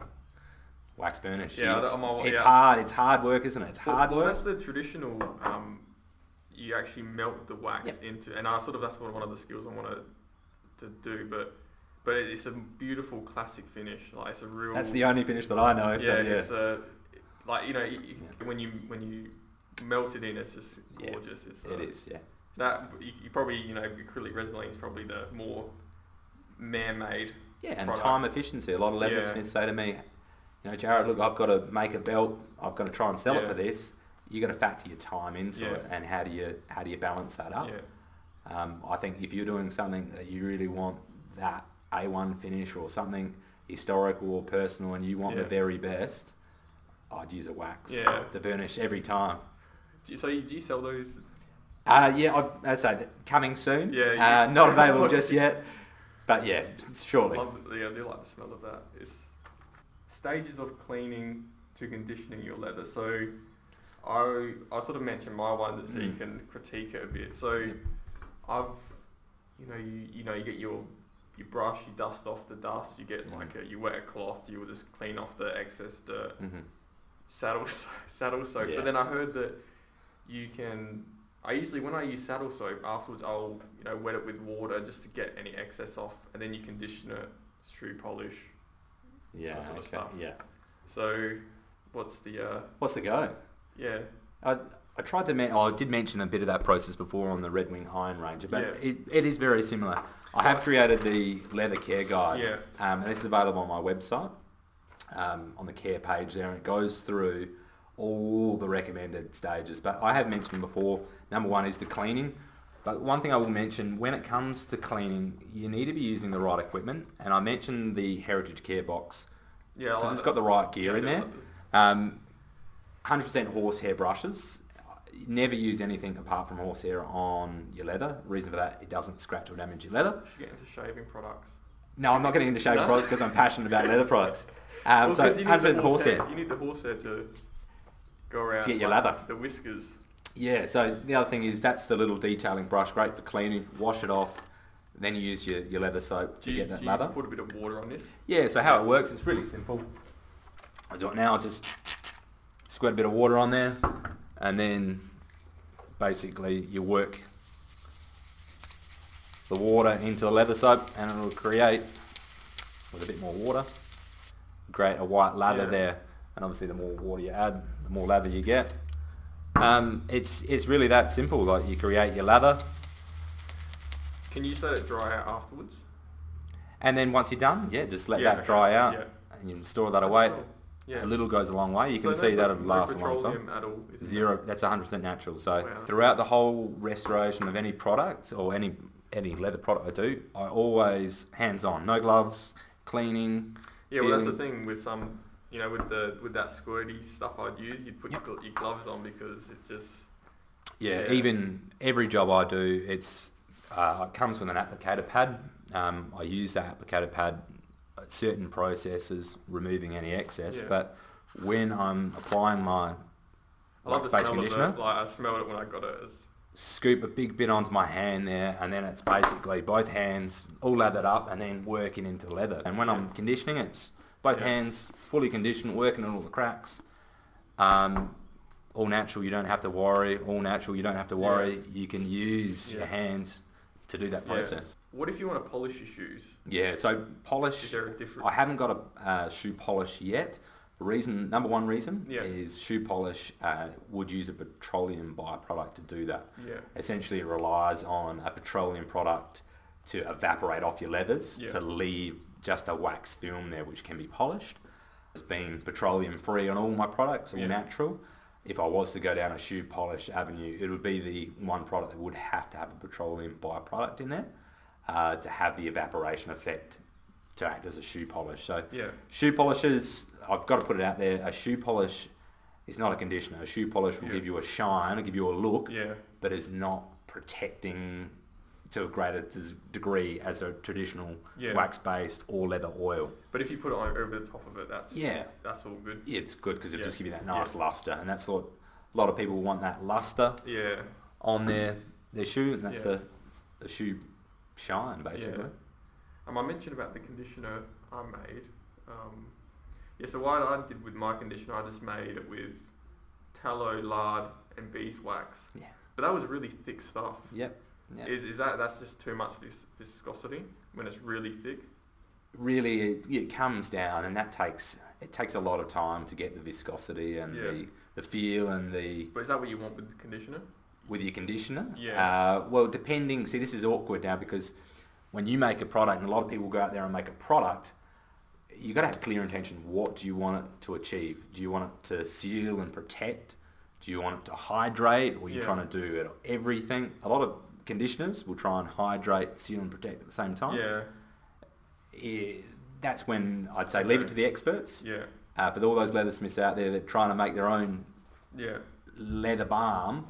wax burnish. Yeah, it's, it's yeah. hard. It's hard work, isn't it? It's hard well, work. That's the traditional. Um, you actually melt the wax Yep. into, and I sort of that's one one of the skills I wanted to do. But but it's a beautiful classic finish. Like it's a real. That's the only finish that I know. yeah, so yeah. it's a like you know you, you- Yeah. when you when you melt it in, it's just Yeah, gorgeous. It's uh, it is. Yeah. that you, you probably you know acrylic Resolene is probably the more man-made. Yeah, and product. time efficiency. A lot of Yeah. leathersmiths say to me, you know, Jared, look, I've got to make a belt. I've got to try and sell it for this. You got to factor your time into Yeah. it, and how do you how do you balance that up? Yeah, Um, I think if you're doing something that you really want that A1 finish or something historical or personal, and you want the very best, I'd use a wax Yeah. to burnish every time. do you, so you, do you sell those? Uh, yeah, I, I say coming soon. Yeah, uh, not available just yet, but yeah, shortly. Love, yeah, I do like the smell of that. It's stages of cleaning to conditioning your leather. So I I sort of mentioned my one so you Mm. can critique it a bit. So Yep. I've you know you you know you get your you brush you dust off the dust you get Mhm. like a, you wet a cloth you will just clean off the excess dirt hmm saddle saddle soap Yeah. but then I heard that you can I usually when I use saddle soap afterwards I'll you know wet it with water just to get any excess off and then you condition it shoe polish Yeah. That sort of okay. stuff. Yeah. so what's the uh What's the go? Yeah I, I tried to men- oh, I did mention a bit of that process before on the Red Wing Iron Ranger, but Yeah. it, it is very similar. I have created the leather care guide, Yeah. um, and this is available on my website um, on the care page there, and it goes through all the recommended stages. But I have mentioned them before. Number one is the cleaning. But one thing I will mention, when it comes to cleaning, you need to be using the right equipment. And I mentioned the Heritage Care box yeah because like it's that. got the right gear Yeah, in there. Um, 100% horsehair brushes. never use anything apart from horsehair on your leather. The reason for that, it doesn't scratch or damage your leather. You should get into shaving products. No, I'm not getting into shaving No? products because I'm passionate about leather products. Um, Well, so 'cause you need the 100% horsehair. You need the horsehair to go around. To get your like, lather. The whiskers. Yeah, so the other thing is that's the little detailing brush, great for cleaning, wash it off, then you use your, your leather soap to Do you, get that you put a bit of water on this? Yeah, so how it works, it's really simple. I do it now, I just squirt a bit of water on there and then basically you work the water into the leather soap and it'll create, with a bit more water, create a white lather Yeah. there. And obviously the more water you add, the more lather you get. Um, it's, it's really that simple, like you create your lather Can you just let it dry out afterwards? and then once you're done, yeah, just let Yeah, that okay, dry out yeah. and you can store that away. Well, Yeah. A little goes a long way. You So can no see that'll no last a long time. At all, is it? Zero. That's 100% natural. So Wow. throughout the whole restoration of any product or any any leather product I do, I always hands on, no gloves, cleaning. Yeah, well, that's the thing with some, you know, with the with that squirty stuff I'd use, you'd put your, your gloves on because it just Yeah, Yeah. even every job I do, it's uh, it comes with an applicator pad. Um, I use that applicator pad certain processes, removing any excess. Yeah. But when I'm applying my I love wax the smell conditioner, of it. Like I smelled it when I got it. It's, scoop a big bit onto my hand there and then it's basically both hands all lathered up and then working into the leather. And when I'm conditioning it's both Yeah. hands fully conditioned, working on all the cracks. Um, all natural, you don't have to worry. All natural, you don't have to worry. You can use Yeah. your hands to do that Yeah. process. What if you want to polish your shoes? Yeah, so Is polish, there a different? I haven't got a uh, shoe polish yet. The reason, number one reason, Yeah. is shoe polish uh, would use a petroleum byproduct to do that. yeah. essentially it relies on a petroleum product to evaporate off your leathers Yeah. to leave just a wax film there which can be polished. It's been petroleum free on all my products, all Yeah. natural. If I was to go down a shoe polish avenue, it would be the one product that would have to have a petroleum byproduct in there uh, to have the evaporation effect to act as a shoe polish. So Yeah. shoe polishes, I've got to put it out there, a shoe polish is not a conditioner. A shoe polish will Yeah. give you a shine, give you a look, Yeah. but is not protecting to a greater degree as a traditional Yeah. wax-based or leather oil. But if you put it on over the top of it, that's Yeah. that's all good. Yeah, it's good because it Yeah. just give you that Yeah. nice luster, and that's what a lot of people want that luster Yeah. on their their shoe, and that's Yeah. a, a shoe shine basically. Yeah. Um, I mentioned about the conditioner I made. Um, yeah, so what I did with my conditioner, I just made it with tallow, lard, and beeswax. Yeah. But that was really thick stuff. Yep. Yeah. Is, is that that's just too much vis- viscosity when it's really thick? really it, it comes down and that takes it takes a lot of time to get the viscosity and the, the feel and the But is that what you want with the conditioner? With your conditioner Yeah. uh, well depending see this is awkward now because when you make a product and a lot of people go out there and make a product you got to have clear intention what do you want it to achieve do you want it to seal and protect do you want it to hydrate or are you Yeah. trying to do it everything a lot of conditioners will try and hydrate seal and protect at the same time Yeah. eh, that's when I'd say leave it to the experts. Yeah. Uh, for all those leathersmiths out there that are trying to make their own Yeah. leather balm,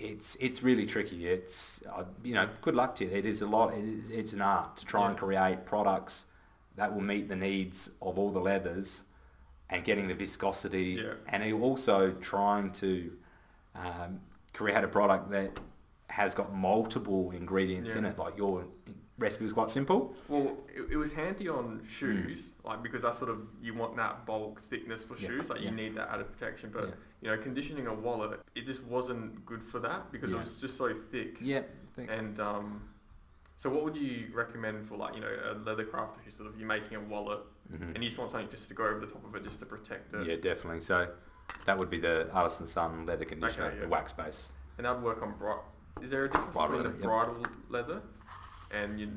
it's it's really tricky. It's uh, you know good luck to you. It is a lot. It is, it's an art to try and create products that will meet the needs of all the leathers and getting the viscosity Yeah. and also trying to um, create a product that has got multiple ingredients in it. Like your recipe was quite simple. Well, it, it was handy on shoes, like because that sort of you want that bulk thickness for Hmm. Yeah, shoes, like yeah. you need that added protection. But Yeah. You know, conditioning a wallet, it just wasn't good for that because Yeah. it was just so thick. Yeah. Thank And um, so, what would you recommend for like you know a leather crafter who's sort of you're making a wallet Mhm. and you just want something just to go over the top of it just to protect it, Yeah, definitely. So that would be the Artisan Son leather conditioner, Okay, yeah. the wax base. and that'd work on bright. Is there a difference Bridle between leather, a yep. leather and you?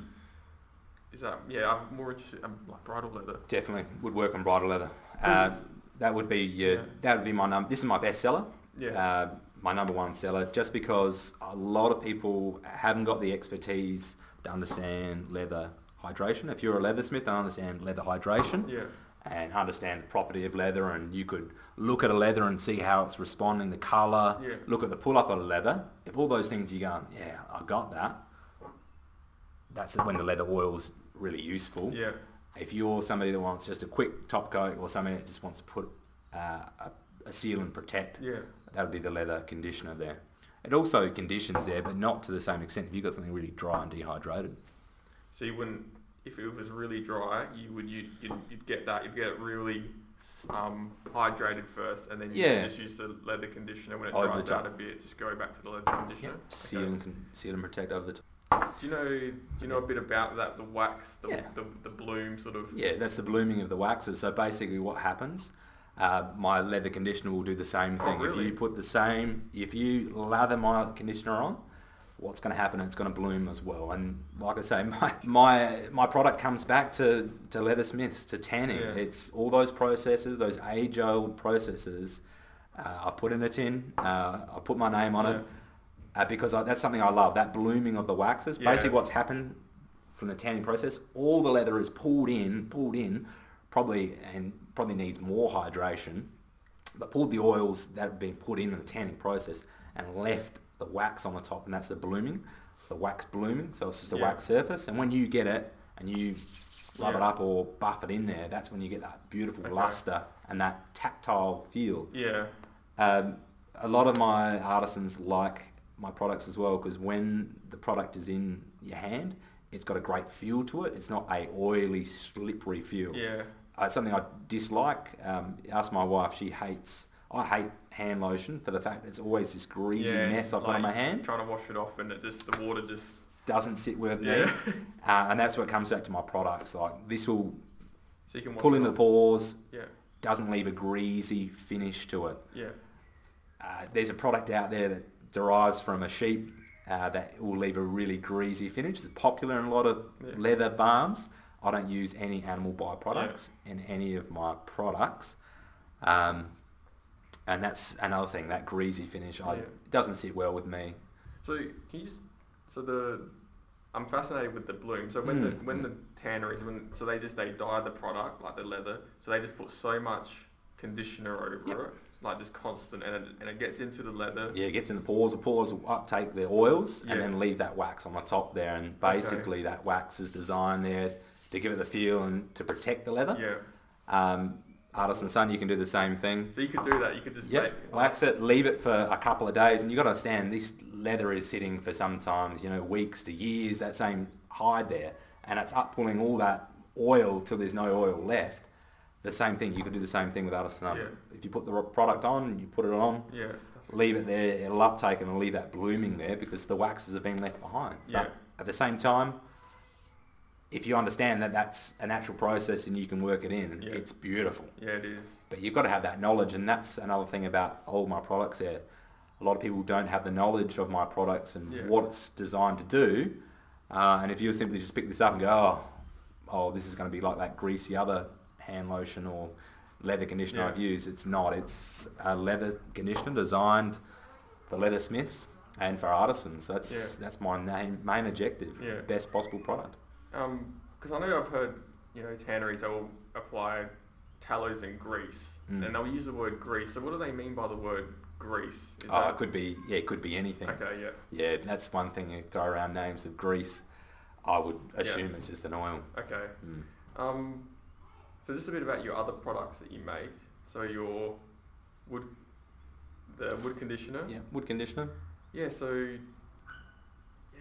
Is that yeah? I'm more interested. I'm like bridle leather. Definitely would work on bridle leather. Uh, that would be your, Yeah. that would be my num. This is my best seller. Yeah. Uh, my number one seller, just because a lot of people haven't got the expertise to understand leather hydration. If you're a leathersmith, I understand leather hydration. yeah. and understand the property of leather and you could look at a leather and see how it's responding, the colour, Yeah. look at the pull-up of the leather. If all those things you're going, yeah, I got that, that's when the leather oil's really useful. Yeah. If you're somebody that wants just a quick top coat or somebody that just wants to put uh, a, a seal and protect, Yeah. that would be the leather conditioner there. It also conditions there, but not to the same extent. If you've got something really dry and dehydrated, So you wouldn't, if it was really dry, you would you you'd, you'd get that. You'd get it really um, hydrated first, and then you Yeah. just use the leather conditioner when it dries out a bit. Just go back to the leather conditioner. seal Okay. and con- seal and protect over the top. Do you know? Do you know a bit about that? The wax, the, Yeah. the, the bloom, sort of. Yeah, that's the blooming of the waxes. So basically, what happens? Uh, my leather conditioner will do the same Oh, thing. really? If you put the same, if you lather my conditioner on, what's going to happen? It's going to bloom as well. And like I say, my my, my product comes back to, to leathersmiths, to tanning. Yeah. It's all those processes, those age-old processes. Uh, I put in a tin. Uh, I put my name on it uh, because I, that's something I love. That blooming of the waxes. Yeah. Basically, what's happened from the tanning process, all the leather is pulled in, pulled in, probably and probably needs more hydration, but pulled the oils that have been put in in the tanning process and left the wax on the top, and that's the blooming, the wax blooming. So it's just a Yeah. wax surface, and when you get it and you rub it up or buff it in there, that's when you get that beautiful Okay. luster and that tactile feel. Yeah. Um, a lot of my artisans like my products as well because when the product is in your hand, it's got a great feel to it. It's not a oily, slippery feel. Yeah. Uh, it's something I dislike. Um, ask my wife; she hates. I hate hand lotion for the fact it's always this greasy yeah. mess I've got on my hand. Trying to wash it off, and it just the water just. Doesn't sit with me, uh, and that's what comes back to my products. Like this will so pull in the pores, Yeah. doesn't leave a greasy finish to it. Yeah. Uh, there's a product out there that derives from a sheep uh, that will leave a really greasy finish. It's popular in a lot of Yeah. leather balms. I don't use any animal byproducts in any of my products. Um, and that's another thing, that greasy finish. I, Yeah. It doesn't sit well with me. So can you just so the I'm fascinated with the bloom. So when the Mm. when the tanneries when so they just they dye the product like the leather. So they just put so much conditioner over Yep. it, like this constant, and it, and it gets into the leather. Yeah, it gets in the pores. The pores will uptake the oils Yeah. and then leave that wax on the top there. And basically that wax is designed there to give it the feel and to protect the leather. Yeah. Um, Artisan Son, you can do the same thing. So you could do that. You could just Yep, wax it, leave it for a couple of days, and you've got to understand this leather is sitting for sometimes you know weeks to years. That same hide there, and it's up pulling all that oil till there's no oil left. The same thing, you could do the same thing with artisan. Yeah. If you put the product on, you put it on, Yeah. leave it there, it'll uptake and it'll leave that blooming there because the waxes have been left behind. Yeah. But at the same time, if you understand that that's a natural process and you can work it in, Yeah. it's beautiful. Yeah, it is. But you've got to have that knowledge, and that's another thing about all my products. There, a lot of people don't have the knowledge of my products and Yeah. what it's designed to do. Uh, and if you simply just pick this up and go, oh, oh, this is going to be like that greasy other hand lotion or leather conditioner Yeah. I've used, it's not. It's a leather conditioner designed for leather smiths and for artisans. That's Yeah. that's my main main objective. Yeah. Best possible product. Because I know I've heard, you know, tanneries they will apply tallows and grease, Mm. and they'll use the word grease. So what do they mean by the word grease? Is Oh, that it could be yeah, it could be anything. okay? Yeah. Yeah, that's one thing you throw around names of grease. I would assume Yeah. it's just an oil. Okay. Mm. Um, so just a bit about your other products that you make. So your wood, the wood conditioner. Yeah, wood conditioner. Yeah. So.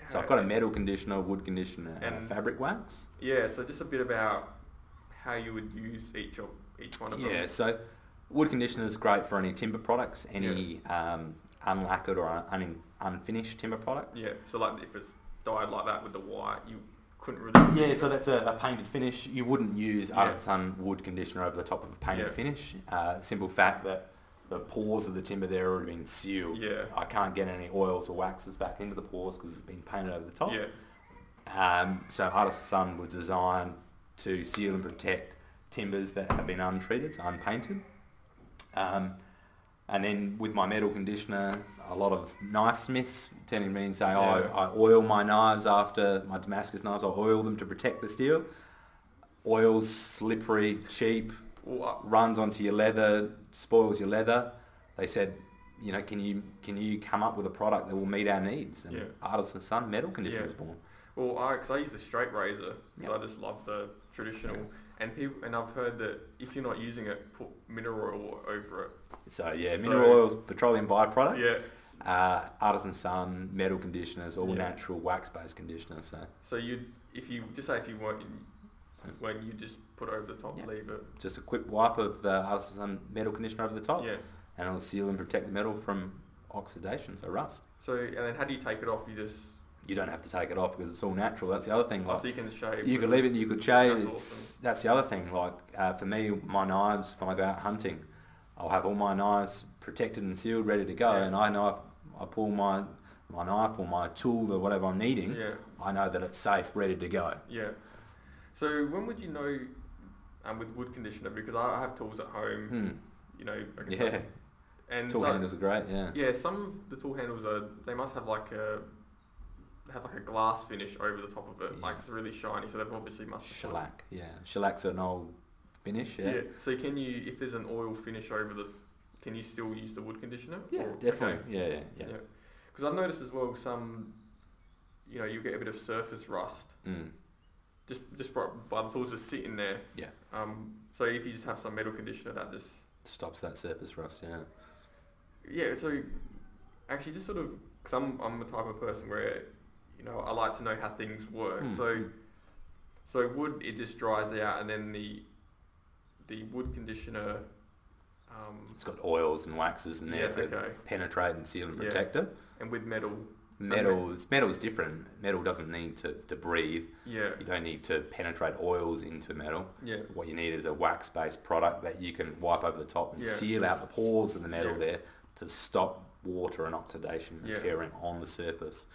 So I've got a metal conditioner, wood conditioner, and, a fabric wax. Yeah. So just a bit about how you would use each of each one of them. Yeah, so wood conditioner is great for any timber products, any um, unlacquered or un- unfinished timber products. Yeah. So like if it's dyed like that with the white, you couldn't really. Yeah, so that's a, a painted finish. You wouldn't use Yeah. artisan wood conditioner over the top of a painted Yeah. finish. Uh, simple fact that the pores of the timber there are already been sealed. Yeah. I can't get any oils or waxes back into the pores because it's been painted over the top. Yeah. Um, so Artisan Son was designed to seal and protect timbers that have been untreated, so unpainted. Um, and then with my metal conditioner, a lot of knife smiths tend to me and say, oh, Yeah. oh, I oil my knives after my Damascus knives, I oil them to protect the steel. Oil's slippery, cheap, runs onto your leather, spoils your leather. They said, you know, can you can you come up with a product that will meet our needs? And Yeah. Artisan Son Metal Conditioner Yeah. was born. Well, I because I use the straight razor, so Yeah. I just love the traditional. And people and I've heard that if you're not using it, put mineral oil over it. So yeah, So- mineral oils, petroleum byproduct. Yeah. Uh, Artisan Son Metal Conditioners, all Yeah. natural wax-based conditioners. So So you, if you just say if you weren't, when you just put over the top, Yeah. leave it. just a quick wipe of the Artisan Son Metal Conditioner over the top, Yeah. and it'll seal and protect the metal from oxidation, so rust. So and then how do you take it off? You just You don't have to take it off because it's all natural. That's the other thing. oh, Like, so you can shave. You could leave it, you could shave. That's It's, awesome. That's the other thing. Like uh, for me, my knives, when I go out hunting, I'll have all my knives protected and sealed, ready to go. Yeah. And I know if I pull my my knife or my tool or whatever I'm needing, Yeah. I know that it's safe, ready to go. Yeah. So when would you know um, with wood conditioner? Because I have tools at home. Hmm. You know. I Yeah, And tool so- handles are great. Yeah. Yeah, some of the tool handles are. They must have like a have like a glass finish over the top of it, Yeah. like it's really shiny. So they've obviously must Shellac. Yeah, shellac's an old finish. Yeah. Yeah. So can you, if there's an oil finish over the, can you still use the wood conditioner? Yeah, Or- definitely. okay. Yeah, yeah, yeah. Because I've noticed as well some, you know, you get a bit of surface rust Mm. just just by, by the tools just sitting there. Yeah. Um. So if you just have some metal conditioner, that just Stops that surface rust. Yeah. yeah. So actually, just sort of, because I'm I'm the type of person where, you know, I like to know how things work. Mm. So so wood it just dries out, and then the the wood conditioner. Um, It's got oils and waxes in there yeah. to Okay. penetrate and seal and Yeah. protect it. And with metal. Metal's metal's different. Metal doesn't need to, to breathe. Yeah. You don't need to penetrate oils into metal. Yeah. What you need is a wax-based product that you can wipe over the top and Yeah. seal out the pores of the metal Yeah. there to stop water and oxidation Yeah. occurring on the surface.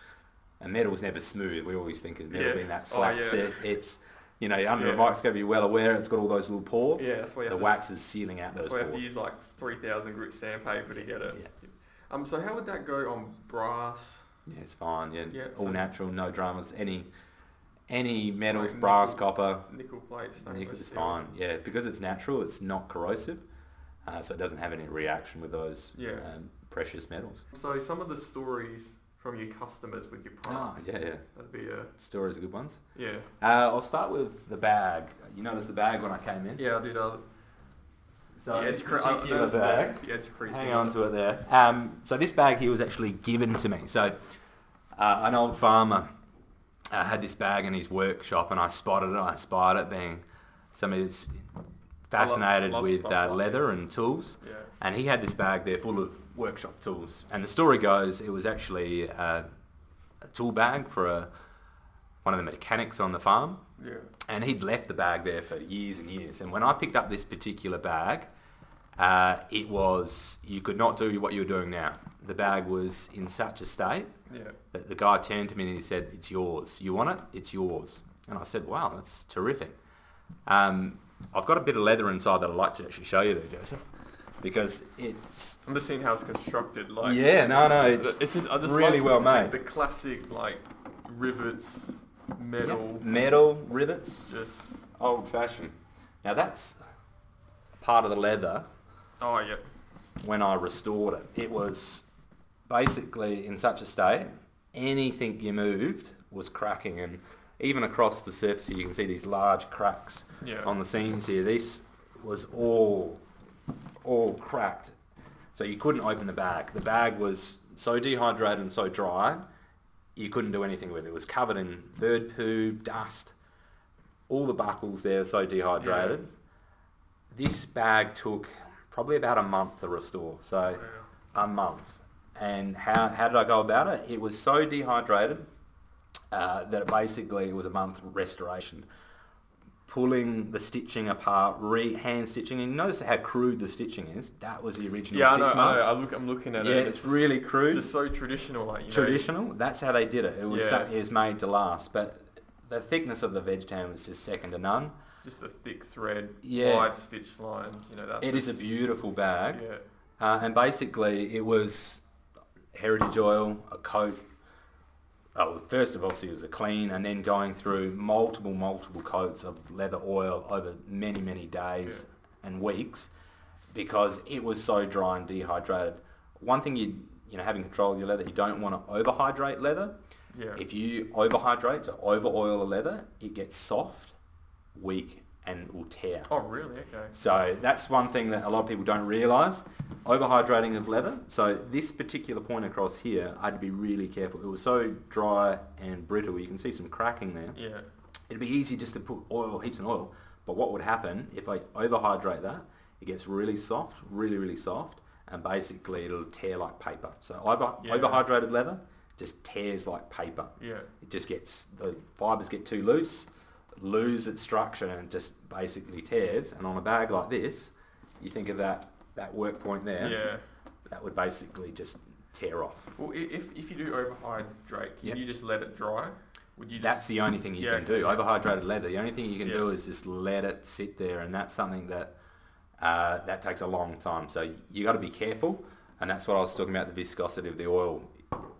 And metal's never smooth. We always think of metal Yeah. being that Oh, flat yeah. set. It's you know under Yeah. a microscope you're well aware it's got all those little pores. Yeah. That's why you The have to wax is sealing out That's those why I have to use like 3,000 grit sandpaper to get it. Yeah. Um, so how would that go on brass? Yeah, it's fine. Yeah, Yeah, all so- natural, no dramas. Any any metals, Like brass, nickel, copper, Nickel plates, nickel is fine. Yeah, because it's natural, it's not corrosive, uh, so it doesn't have any reaction with those Yeah. um, precious metals. So some of the stories from your customers with your Ah, products. yeah, yeah. That'd be a Stories are good ones. yeah. Uh, I'll start with the bag. You noticed the bag when I came in. Yeah, I did. Uh, So this edge cre- I particular the- bag. The edge creasing. Hang on to it there. Um, so this bag here was actually given to me. So uh, an old farmer uh, had this bag in his workshop, and I spotted it. I spied it, being somebody that's fascinated love with uh, leather and tools. Yeah. And he had this bag there full of workshop tools. And the story goes, it was actually uh, a tool bag for a, one of the mechanics on the farm Yeah. and he'd left the bag there for years and years. And when I picked up this particular bag, uh, it was you could not do what you're doing now. The bag was in such a state Yeah. that the guy turned to me and he said, "It's yours. You want it? It's yours." And I said, "Wow, that's terrific." Um, I've got a bit of leather inside that I'd like to actually show you there, Joseph, because it's I'm just seeing how it's constructed. Like yeah, no, no, it's it's just I just really like well the, made. The classic like rivets, metal, Yep, metal rivets, just old fashioned. Now that's part of the leather oh yeah. when I restored it. It was basically in such a state, anything you moved was cracking and even across the surface here you can see these large cracks Yeah. on the seams here. This was all, all cracked. So you couldn't open the bag. The bag was so dehydrated and so dry, you couldn't do anything with it. It was covered in bird poo, dust. All the buckles there so dehydrated. This bag took probably about a month to restore. So Wow. a month. And how, how did I go about it? It was so dehydrated uh, that it basically was a month restoration. Pulling the stitching apart, re hand stitching, and notice how crude the stitching is. That was the original Yeah, I stitch know, I marks. know. I look, I'm looking at yeah, it. it's really crude. It's just so traditional, like you know. Traditional. That's how they did it. It was Yeah. so, it was made to last, but the thickness of the veg tan was just second to none. Just the thick thread, Yeah. wide stitch lines. You know, that's It is a beautiful bag. Yeah. Uh, and basically, it was heritage oil, a coat. Oh, first of all, obviously, it was a clean, and then going through multiple, multiple coats of leather oil over many, many days and weeks because it was so dry and dehydrated. One thing you you know having control of your leather, you don't want to overhydrate leather. Yeah. If you overhydrate, so over oil a leather, it gets soft, weak, and will tear. oh, really? Okay. So that's one thing that a lot of people don't realise. Overhydrating of leather. So this particular point across here, I had to be really careful. It was so dry and brittle. You can see some cracking there. Yeah. It'd be easy just to put oil, heaps of oil. But what would happen if I overhydrate that? It gets really soft, really, really soft, and basically it'll tear like paper. So over, Yeah. overhydrated leather just tears like paper. Yeah. It just gets, the fibres get too loose, lose its structure and just basically tears. And on a bag like this, you think of that, that work point there, Yeah. that would basically just tear off. Well, if if you do overhydrate, can Yep. you just let it dry? Would you? Just, That's the only thing you Yeah, can do. Overhydrated leather, the only thing you can do is just let it sit there, and that's something that uh, that takes a long time. So you got to be careful, and that's what I was talking about the viscosity of the oil.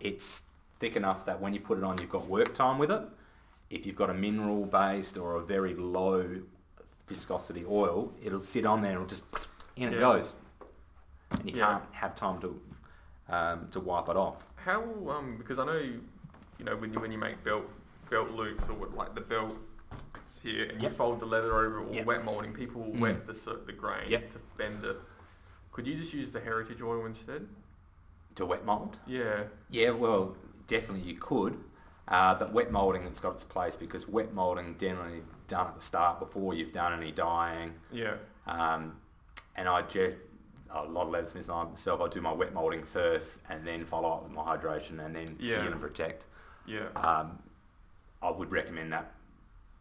It's thick enough that when you put it on, you've got work time with it. If you've got a mineral based or a very low viscosity oil, it'll sit on there and it'll just in it Yeah. goes, and you Yeah. can't have time to um, to wipe it off. How um because I know you, you know when you when you make belt belt loops or what, like the belt here and you fold the leather over or Yep. wet molding, people will Mm. wet the the grain Yep. to bend it. Could you just use the heritage oil instead? To wet mold. Yeah. Yeah, well, definitely you could, uh, but wet moulding has got its place because wet moulding generally done at the start before you've done any dyeing. Yeah. Um, and I jet a lot of leathersmiths and I myself, I do my wet moulding first and then follow up with my hydration and then Yeah. seal and protect. Yeah. Um, I would recommend that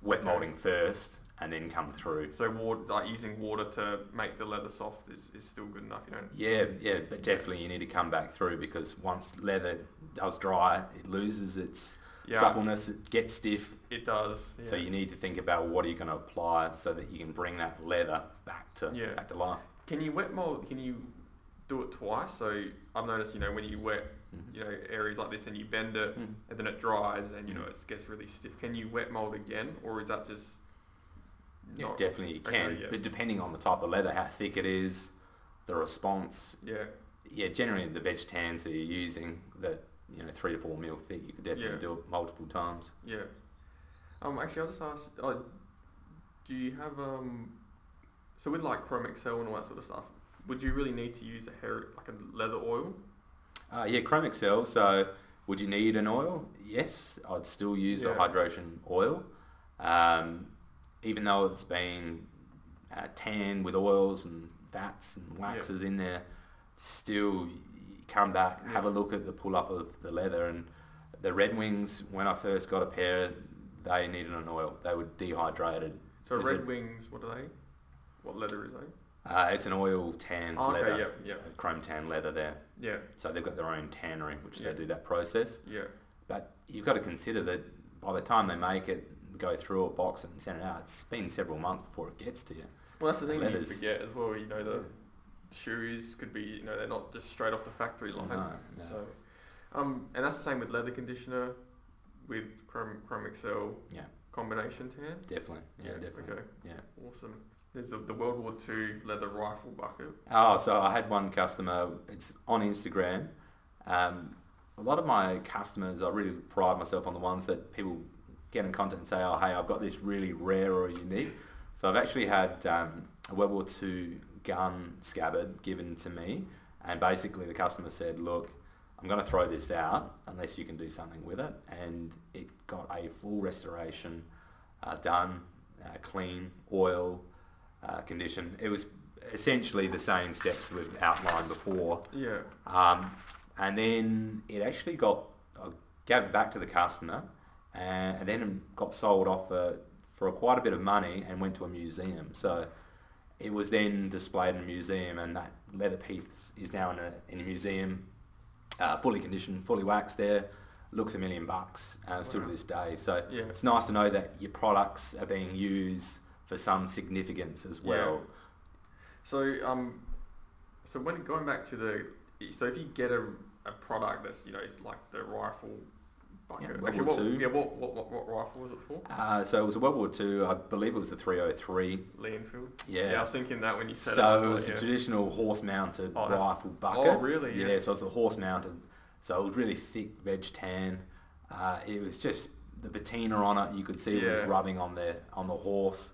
wet Okay. moulding first and then come through. So water, like using water to make the leather soft is, is still good enough. You don't. Yeah, yeah, but definitely you need to come back through because once leather does dry, it loses its Yeah. suppleness, gets stiff, It does. Yeah. So you need to think about what are you going to apply so that you can bring that leather back to Yeah. back to life. Can you wet mold? Can you do it twice? So I've noticed, you know, when you wet, Mhm. you know, areas like this and you bend it, Mm. and then it dries, and you know Mm. it gets really stiff. Can you wet mold again, or is that just? Yeah, definitely you okay, can, yeah. but depending on the type of leather, how thick it is, the response. Yeah. Yeah, generally the veg tans that you're using, that you know three to four mil thick, you could definitely Yeah. do it multiple times. Yeah. Um. Actually, I'll just ask. Uh, do you have um? So with like Chrome Excel and all that sort of stuff, would you really need to use a hair like a leather oil? Uh, yeah, Chrome Excel. So would you need an oil? Yes, I'd still use a hydration oil, um, even though it's been uh, tanned with oils and fats and waxes in there. Still, come back, have a look at the pull up of the leather and the Red Wings. When I first got a pair, they needed an oil. They were dehydrated. So Red it- Wings, what are they? What leather is they? Uh, it's an oil tan Oh, okay. leather, yeah. Yep. chrome tan leather there. Yeah. So they've got their own tannery, which Yeah. they do that process. Yeah. But you've got to consider that by the time they make it, go through a box and send it out, it's been several months before it gets to you. Well, that's the thing you forget as well. You know, the shoes could be, you know, they're not just straight off the factory line. No, no. So, um, and that's the same with leather conditioner, with Chrome Chrome Excel Yeah, combination tan. definitely. Yeah, definitely. Okay. Yeah. Awesome. There's the, the World War II leather rifle bucket. Oh, so I had one customer. It's on Instagram. Um, a lot of my customers, I really pride myself on the ones that people get in contact and say, "Oh, hey, I've got this really rare or unique." So I've actually had um, a World War II gun scabbard given to me, and basically the customer said, "Look, I'm going to throw this out unless you can do something with it," and it got a full restoration uh, done, uh, clean, oil, uh, condition. It was essentially the same steps we've outlined before. Yeah. Um, and then it actually got, I gave it back to the customer and, and then got sold off for, for quite a bit of money and went to a museum. So it was then displayed in a museum and that leather piece is now in a, in a museum, uh, fully conditioned, fully waxed there. Looks a million bucks uh, still to this day. So Yeah. it's nice to know that your products are being used for some significance as well. So um, so when going back to the, so if you get a, a product that's you know like the rifle Yeah, a- World War what, Two. Yeah, what, what, what, what rifle was it for? Uh, so it was a World War Two. I believe it was the 303. Lee Enfield. Yeah. Yeah, I was thinking that when you said it. So it like, was a yeah. traditional horse-mounted Oh, rifle bucket. Oh, really? Yeah. so it was a horse-mounted. So it was really thick veg tan. Uh, it was just the patina on it. You could see it was rubbing on the on the horse.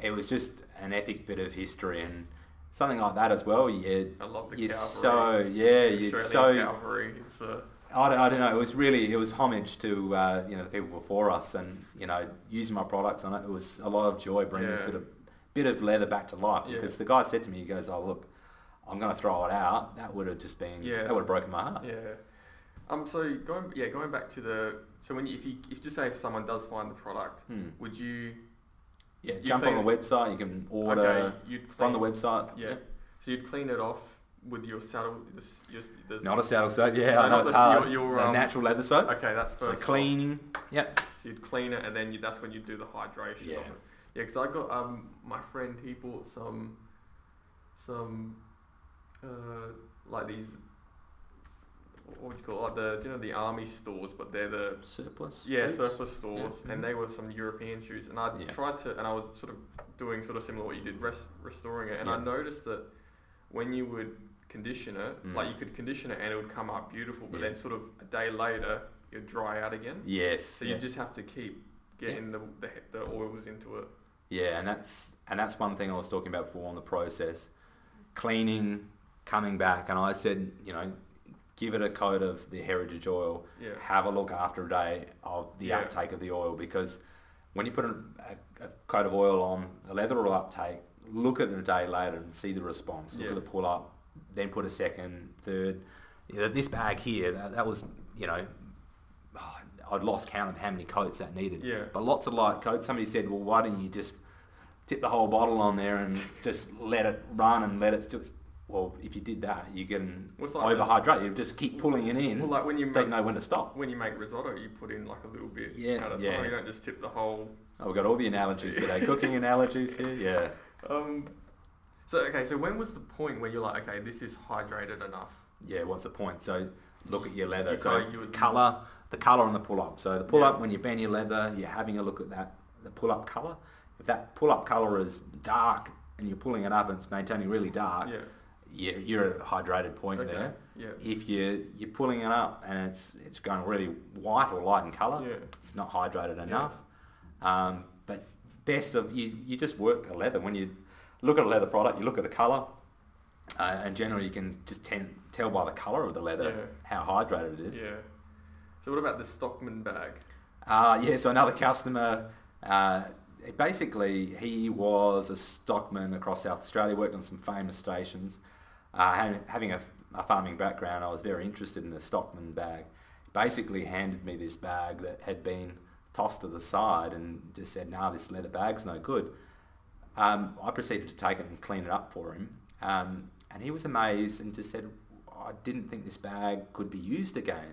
It was just an epic bit of history and something like that as well. You, I love the you're cavalry. so yeah, you're Australian so cavalry. It's, uh, I don't, I don't know. It was really it was homage to uh, you know the people before us, and you know using my products on it. It was a lot of joy bringing this bit of bit of leather back to life. Yeah. Because the guy said to me, he goes, "Oh look, I'm going to throw it out." That would have just been Yeah. that would have broken my heart. yeah. Um. So going yeah going back to the so when you, if you if just say if someone does find the product, Hmm. would you Yeah, You jump on the clean website. You can order okay you'd from the website. yeah so you'd clean it off with your saddle the, your, the, Not a saddle soap. Yeah, No, I know not it's hard. your- your, um, natural leather soap. okay that's So first off. Yep. So you'd clean it and then you, that's when you do the hydration Yeah. of it. Yeah, because I got um my friend he bought some some uh like these what would you call it? like the you know the army stores but they're the Surplus. yeah boots. surplus stores Yeah. and they were some European shoes and I Yeah. tried to and I was sort of doing sort of similar what you did rest, restoring it and I noticed that when you would condition it Mm. like you could condition it and it would come up beautiful but Yeah. then sort of a day later it would dry out again Yes. so yeah. you just have to keep getting the, the the oils into it. Yeah, and that's and that's one thing I was talking about before on the process, cleaning, coming back, and I said, you know, give it a coat of the heritage oil. Yeah. Have a look after a day of the Yeah. uptake of the oil because when you put a, a, a coat of oil on, the leather will uptake. Look at it a day later and see the response. Look Yeah. at the pull up, then put a second, third. You know, this bag here, that, that was, you know, oh, I'd lost count of how many coats that needed. Yeah. But lots of light coats. Somebody said, well, why don't you just tip the whole bottle on there and just let it run and let it still... Well, if you did that, you can Well, like overhydrate. You just keep pulling it in. Well, like when you make doesn't know when to stop. when you make risotto, you put in like a little bit Yeah, at a yeah. time. You don't just tip the whole. Oh, we've got all the analogies today. Cooking analogies here. Yeah. Um. So okay, so when was the point where you're like, okay, this is hydrated enough? Yeah, what's the point? So look at your leather. You so you colour, the colour on the pull-up. So the pull-up, when you bend your leather, you're having a look at that, the pull-up colour. If that pull-up colour is dark and you're pulling it up and it's maintaining really dark, Yeah. you're, you're at a hydrated point Okay. there. Yeah. If you you're pulling it up and it's it's going really white or light in colour, Yeah. it's not hydrated enough. Um, but best of you you just work a leather when you look at a leather product, you look at the colour, uh, and generally you can just ten, tell by the colour of the leather Yeah. how hydrated it is. Yeah. So what about the Stockman bag? Uh, yeah, so another customer, uh, basically he was a stockman across South Australia, worked on some famous stations. Uh, ha- having a, a farming background, I was very interested in the stockman bag. Basically handed me this bag that had been tossed to the side and just said, nah, this leather bag's no good. Um, I proceeded to take it and clean it up for him. Um, and he was amazed and just said, I didn't think this bag could be used again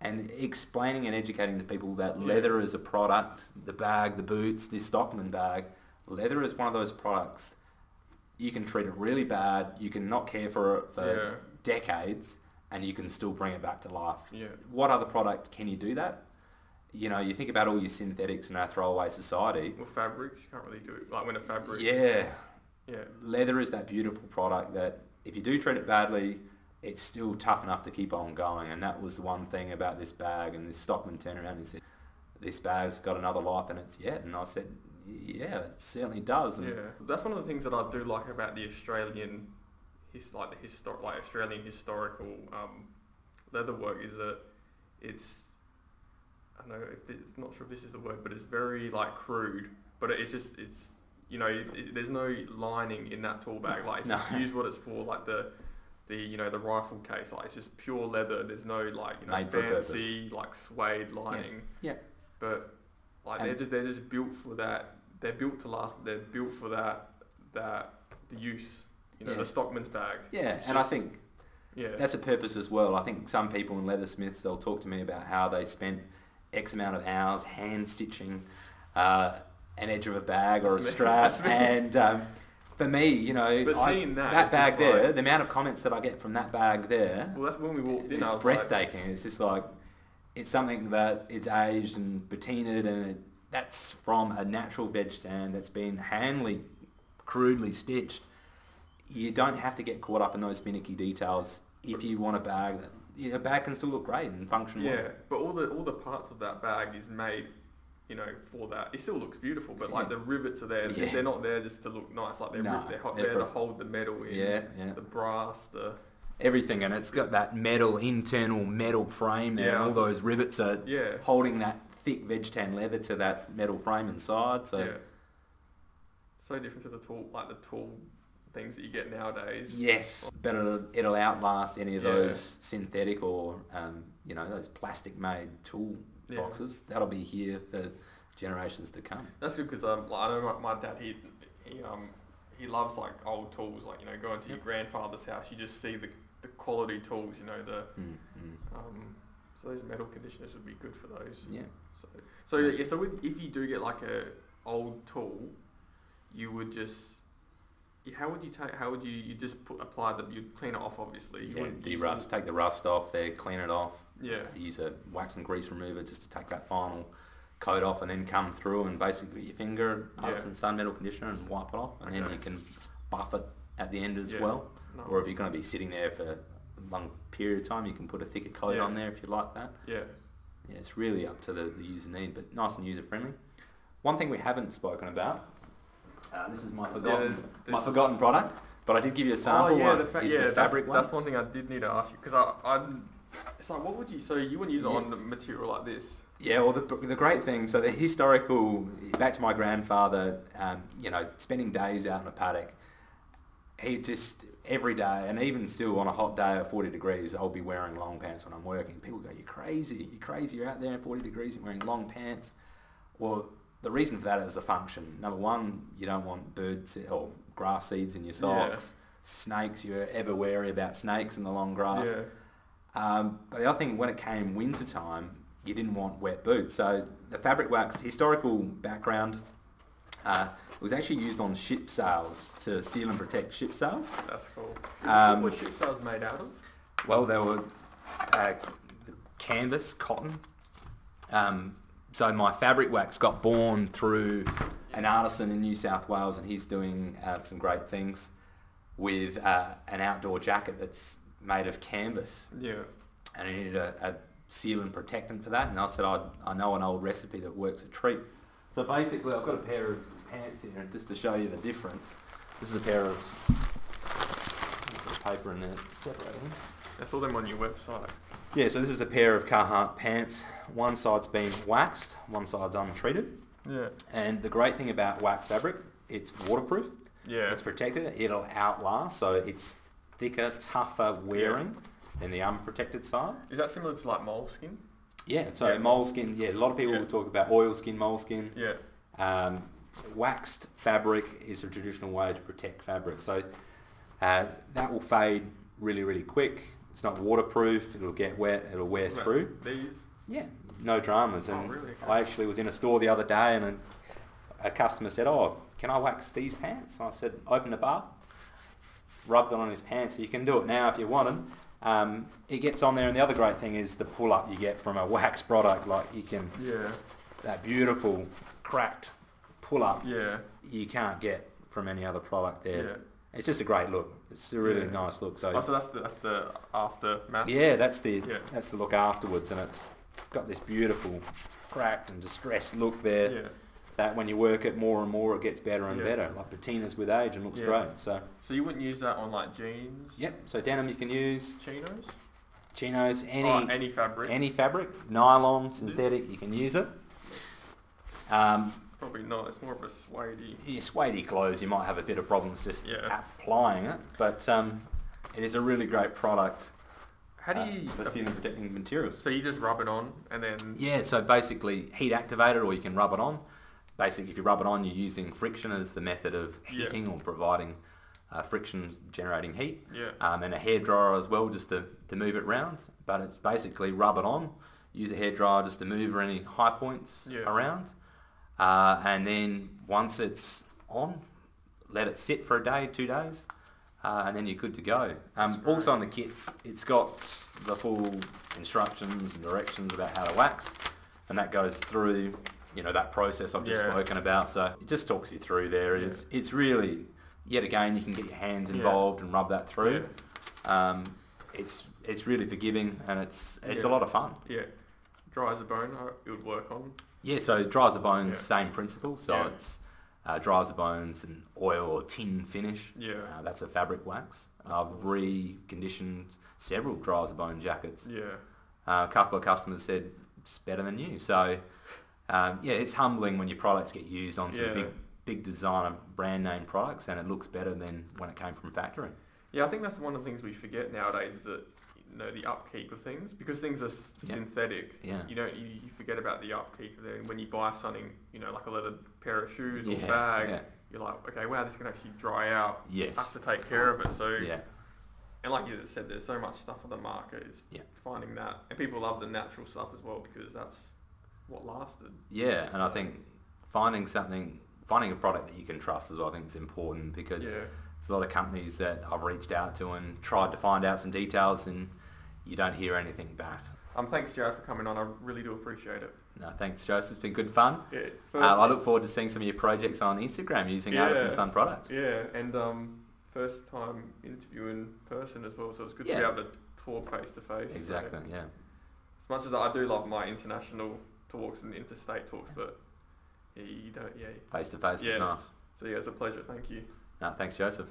and explaining and educating to people that Yeah. leather is a product, the bag, the boots, this Stockman bag, leather is one of those products you can treat it really bad, you can not care for it for Yeah. decades, and you can still bring it back to life. Yeah. What other product can you do that? You know, you think about all your synthetics in our throwaway society. Well, fabrics you can't really do it. Like when a fabric. Yeah, Yeah. leather is that beautiful product that if you do treat it badly, it's still tough enough to keep on going. And that was the one thing about this bag. And this stockman turned around and said, this bag's got another life and it's yet. And I said, yeah, it certainly does. And Yeah, that's one of the things that I do like about the Australian, his like the histor- like Australian historical um, leather work is that it's I don't know if it's not sure if this is the word, but it's very like crude. But it's just it's you know it, there's no lining in that tool bag. Like it's No. just used what it's for. Like the the you know the rifle case, like it's just pure leather. There's no like you know Made for a purpose. fancy like suede lining. Yeah. But like And- they're just they're just built for that. They're built to last. They're built for that that the use. You know Yeah. the stockman's bag. yeah, It's and I think Yeah. that's a purpose as well. I think some people in leathersmiths, they'll talk to me about how they spent X amount of hours hand stitching uh, an edge of a bag or a strap. And um, for me, you know, But I- seeing that, it's bag just there, like- the amount of comments that I get from that bag there well, that's when we walked in. It's was like, breathtaking. it's just like it's something that it's aged and patinaed and it, that's from a natural veg tan that's been handly, crudely stitched. You don't have to get caught up in those finicky details if you want a bag that yeah, a bag can still look great and function Yeah, well. but all the all the parts of that bag is made, you know, for that. It still looks beautiful, but like Yeah. the rivets are there. Yeah. They're not there just to look nice. Like they're, they're, they're there to hold the metal in. Yeah, yeah. The brass, the Everything and it's got that metal internal metal frame there. Yeah, and all those rivets are yeah, holding that thick veg tan leather to that metal frame inside. So yeah. So different to the tool, like the tool things that you get nowadays. Yes, but it'll, it'll outlast any of Yeah. those synthetic or um, you know those plastic-made tool Yeah. boxes. That'll be here for generations to come. That's good because um, I know my, my dad he he um he loves like old tools. Like you know, going to your grandfather's house, you just see the the quality tools. You know the Mm, mm. um so those metal conditioners would be good for those. Yeah, So, so yeah, so with, if you do get like a old tool, you would just, yeah, how would you take? How would you? You just put apply the, you'd clean it off, obviously. You yeah. De-rust, take the rust off there, clean it off. Yeah, Use a wax and grease remover just to take that final coat off, and then come through and basically put your finger, Yeah. Artisan Son metal conditioner, and wipe it off, and then you can buff it at the end as Yeah. well. no. Or if you're going to be sitting there for a long period of time, you can put a thicker coat Yeah. on there if you like that. yeah, Yeah, it's really up to the, the user need, but nice and user friendly. One thing we haven't spoken about, uh, this is my forgotten Yeah, my forgotten product, but I did give you a sample. oh yeah, one, the fa- yeah, the that's, fabric that's ones. one thing I did need to ask you because I, I, it's like what would you? So you wouldn't use it Yeah. on the material like this? Yeah, well, the, the great thing, so the historical, back to my grandfather, um, you know, spending days out in a paddock, he just, every day, and even still on a hot day of 40 degrees, I'll be wearing long pants when I'm working. People go, you're crazy, you're crazy, you're out there at 40 degrees and wearing long pants. Well, the reason for that is the function. Number one, you don't want birds or grass seeds in your Yeah. socks. Snakes, you're ever wary about snakes in the long grass. Yeah, Um, but the other thing, when it came winter time, you didn't want wet boots. So the fabric wax, historical background, uh, was actually used on ship sails to seal and protect ship sails. that's cool. Um, what ship sails made out of? Well, they were uh, canvas, cotton. Um, so my fabric wax got born through an artisan in New South Wales, and he's doing uh, some great things with uh, an outdoor jacket that's made of canvas. Yeah, and I needed a, a seal and protectant for that. And I said, I, I know an old recipe that works a treat. So basically, I've got a pair of pants here, and just to show you the difference. This is a pair of paper in there separating. I saw them on your website. Yeah, so this is a pair of Carhartt pants. One side's been waxed, one side's untreated. Yeah, And the great thing about wax fabric, it's waterproof. yeah, It's protected. It'll outlast, so it's thicker, tougher wearing than the unprotected side. Is that similar to like moleskin? Yeah, so Yeah. moleskin, yeah, a lot of people Yeah. will talk about oilskin, moleskin. Yeah, Um, waxed fabric is a traditional way to protect fabric. So uh, that will fade really, really quick. It's not waterproof. It'll get wet. It'll wear Right. through. These. Yeah, no dramas. Oh, really? Okay. I actually was in a store the other day and a, a customer said, oh, can I wax these pants? And I said, open the bar, rub it on his pants. So you can do it now if you wanted. Um, it gets on there and the other great thing is the pull-up you get from a wax product. Like you can, Yeah, that beautiful cracked pull-up yeah, you can't get from any other product there. yeah. It's just a great look. It's a really Yeah. nice look. So, Oh, so that's the that's the aftermath. Yeah, that's the Yeah. that's the look afterwards, and it's got this beautiful cracked and distressed look there. Yeah. That when you work it more and more, it gets better and Yeah. better. Like patina's with age and looks great. So So you wouldn't use that on like jeans? yep. So denim you can use Chinos? chinos, any oh, any fabric? any fabric, nylon, synthetic, you can use it. Um, Probably not. It's more of a suede your suede clothes, you might have a bit of problems just Yeah. applying it, but um, it is a really great product. How do you uh, you... for sealing protecting materials? so you just rub it on and then... Yeah, so basically heat activated or you can rub it on. Basically, if you rub it on, you're using friction as the method of Yeah. heating or providing uh, friction generating heat. Yeah. Um, and a hairdryer as well just to, to move it round. But it's basically rub it on, use a hairdryer just to move any high points Yeah. around. Uh, and then once it's on, let it sit for a day, two days. uh, and then you're good to go. Um, also on the kit, it's got the full instructions and directions about how to wax, and that goes through, you know, that process I've just Yeah. spoken about. So it just talks you through there. Yeah. It's it's really, yet again, you can get your hands Yeah. involved and rub that through. Yeah. Um, it's it's really forgiving and it's it's a lot of fun. Yeah. Dry as a bone, it would work on. Yeah, so Driza-Bones, Yeah. same principle. So Yeah. it's uh, Driza-Bones and oil or tin finish. Yeah. Uh, that's a fabric wax. I've reconditioned several Driza-Bone jackets. Yeah. Uh, a couple of customers said it's better than new. So um, yeah, it's humbling when your products get used on some Yeah. big big designer brand name products and it looks better than when it came from factory. Yeah, I think that's one of the things we forget nowadays is that know the upkeep of things because things are s Yeah. synthetic. Yeah. You don't you, you forget about the upkeep of. When you buy something, you know, like a leather pair of shoes or Yeah, bag, yeah. you're like, okay, wow, this can actually dry out. Yes. I have to take care of it. So Yeah. and like you said, there's so much stuff on the market. Is Yeah. finding that, and people love the natural stuff as well because that's what lasted. Yeah, and I think finding something, finding a product that you can trust as well, I think is important because Yeah. there's a lot of companies that I've reached out to and tried to find out some details and you don't hear anything back. Um, thanks, Jared, for coming on. I really do appreciate it. No, thanks, Joseph. It's been good fun. Yeah. Um, I look forward to seeing some of your projects on Instagram using Yeah. Artisan Son products. Yeah, and um, first time interview in person as well, so it's good to be able to talk face to face. Exactly, yeah. As much as I do love my international talks and interstate talks, but yeah, you don't. Yeah. Face to face is nice. So yeah, it's a pleasure. Thank you. No, thanks, Joseph.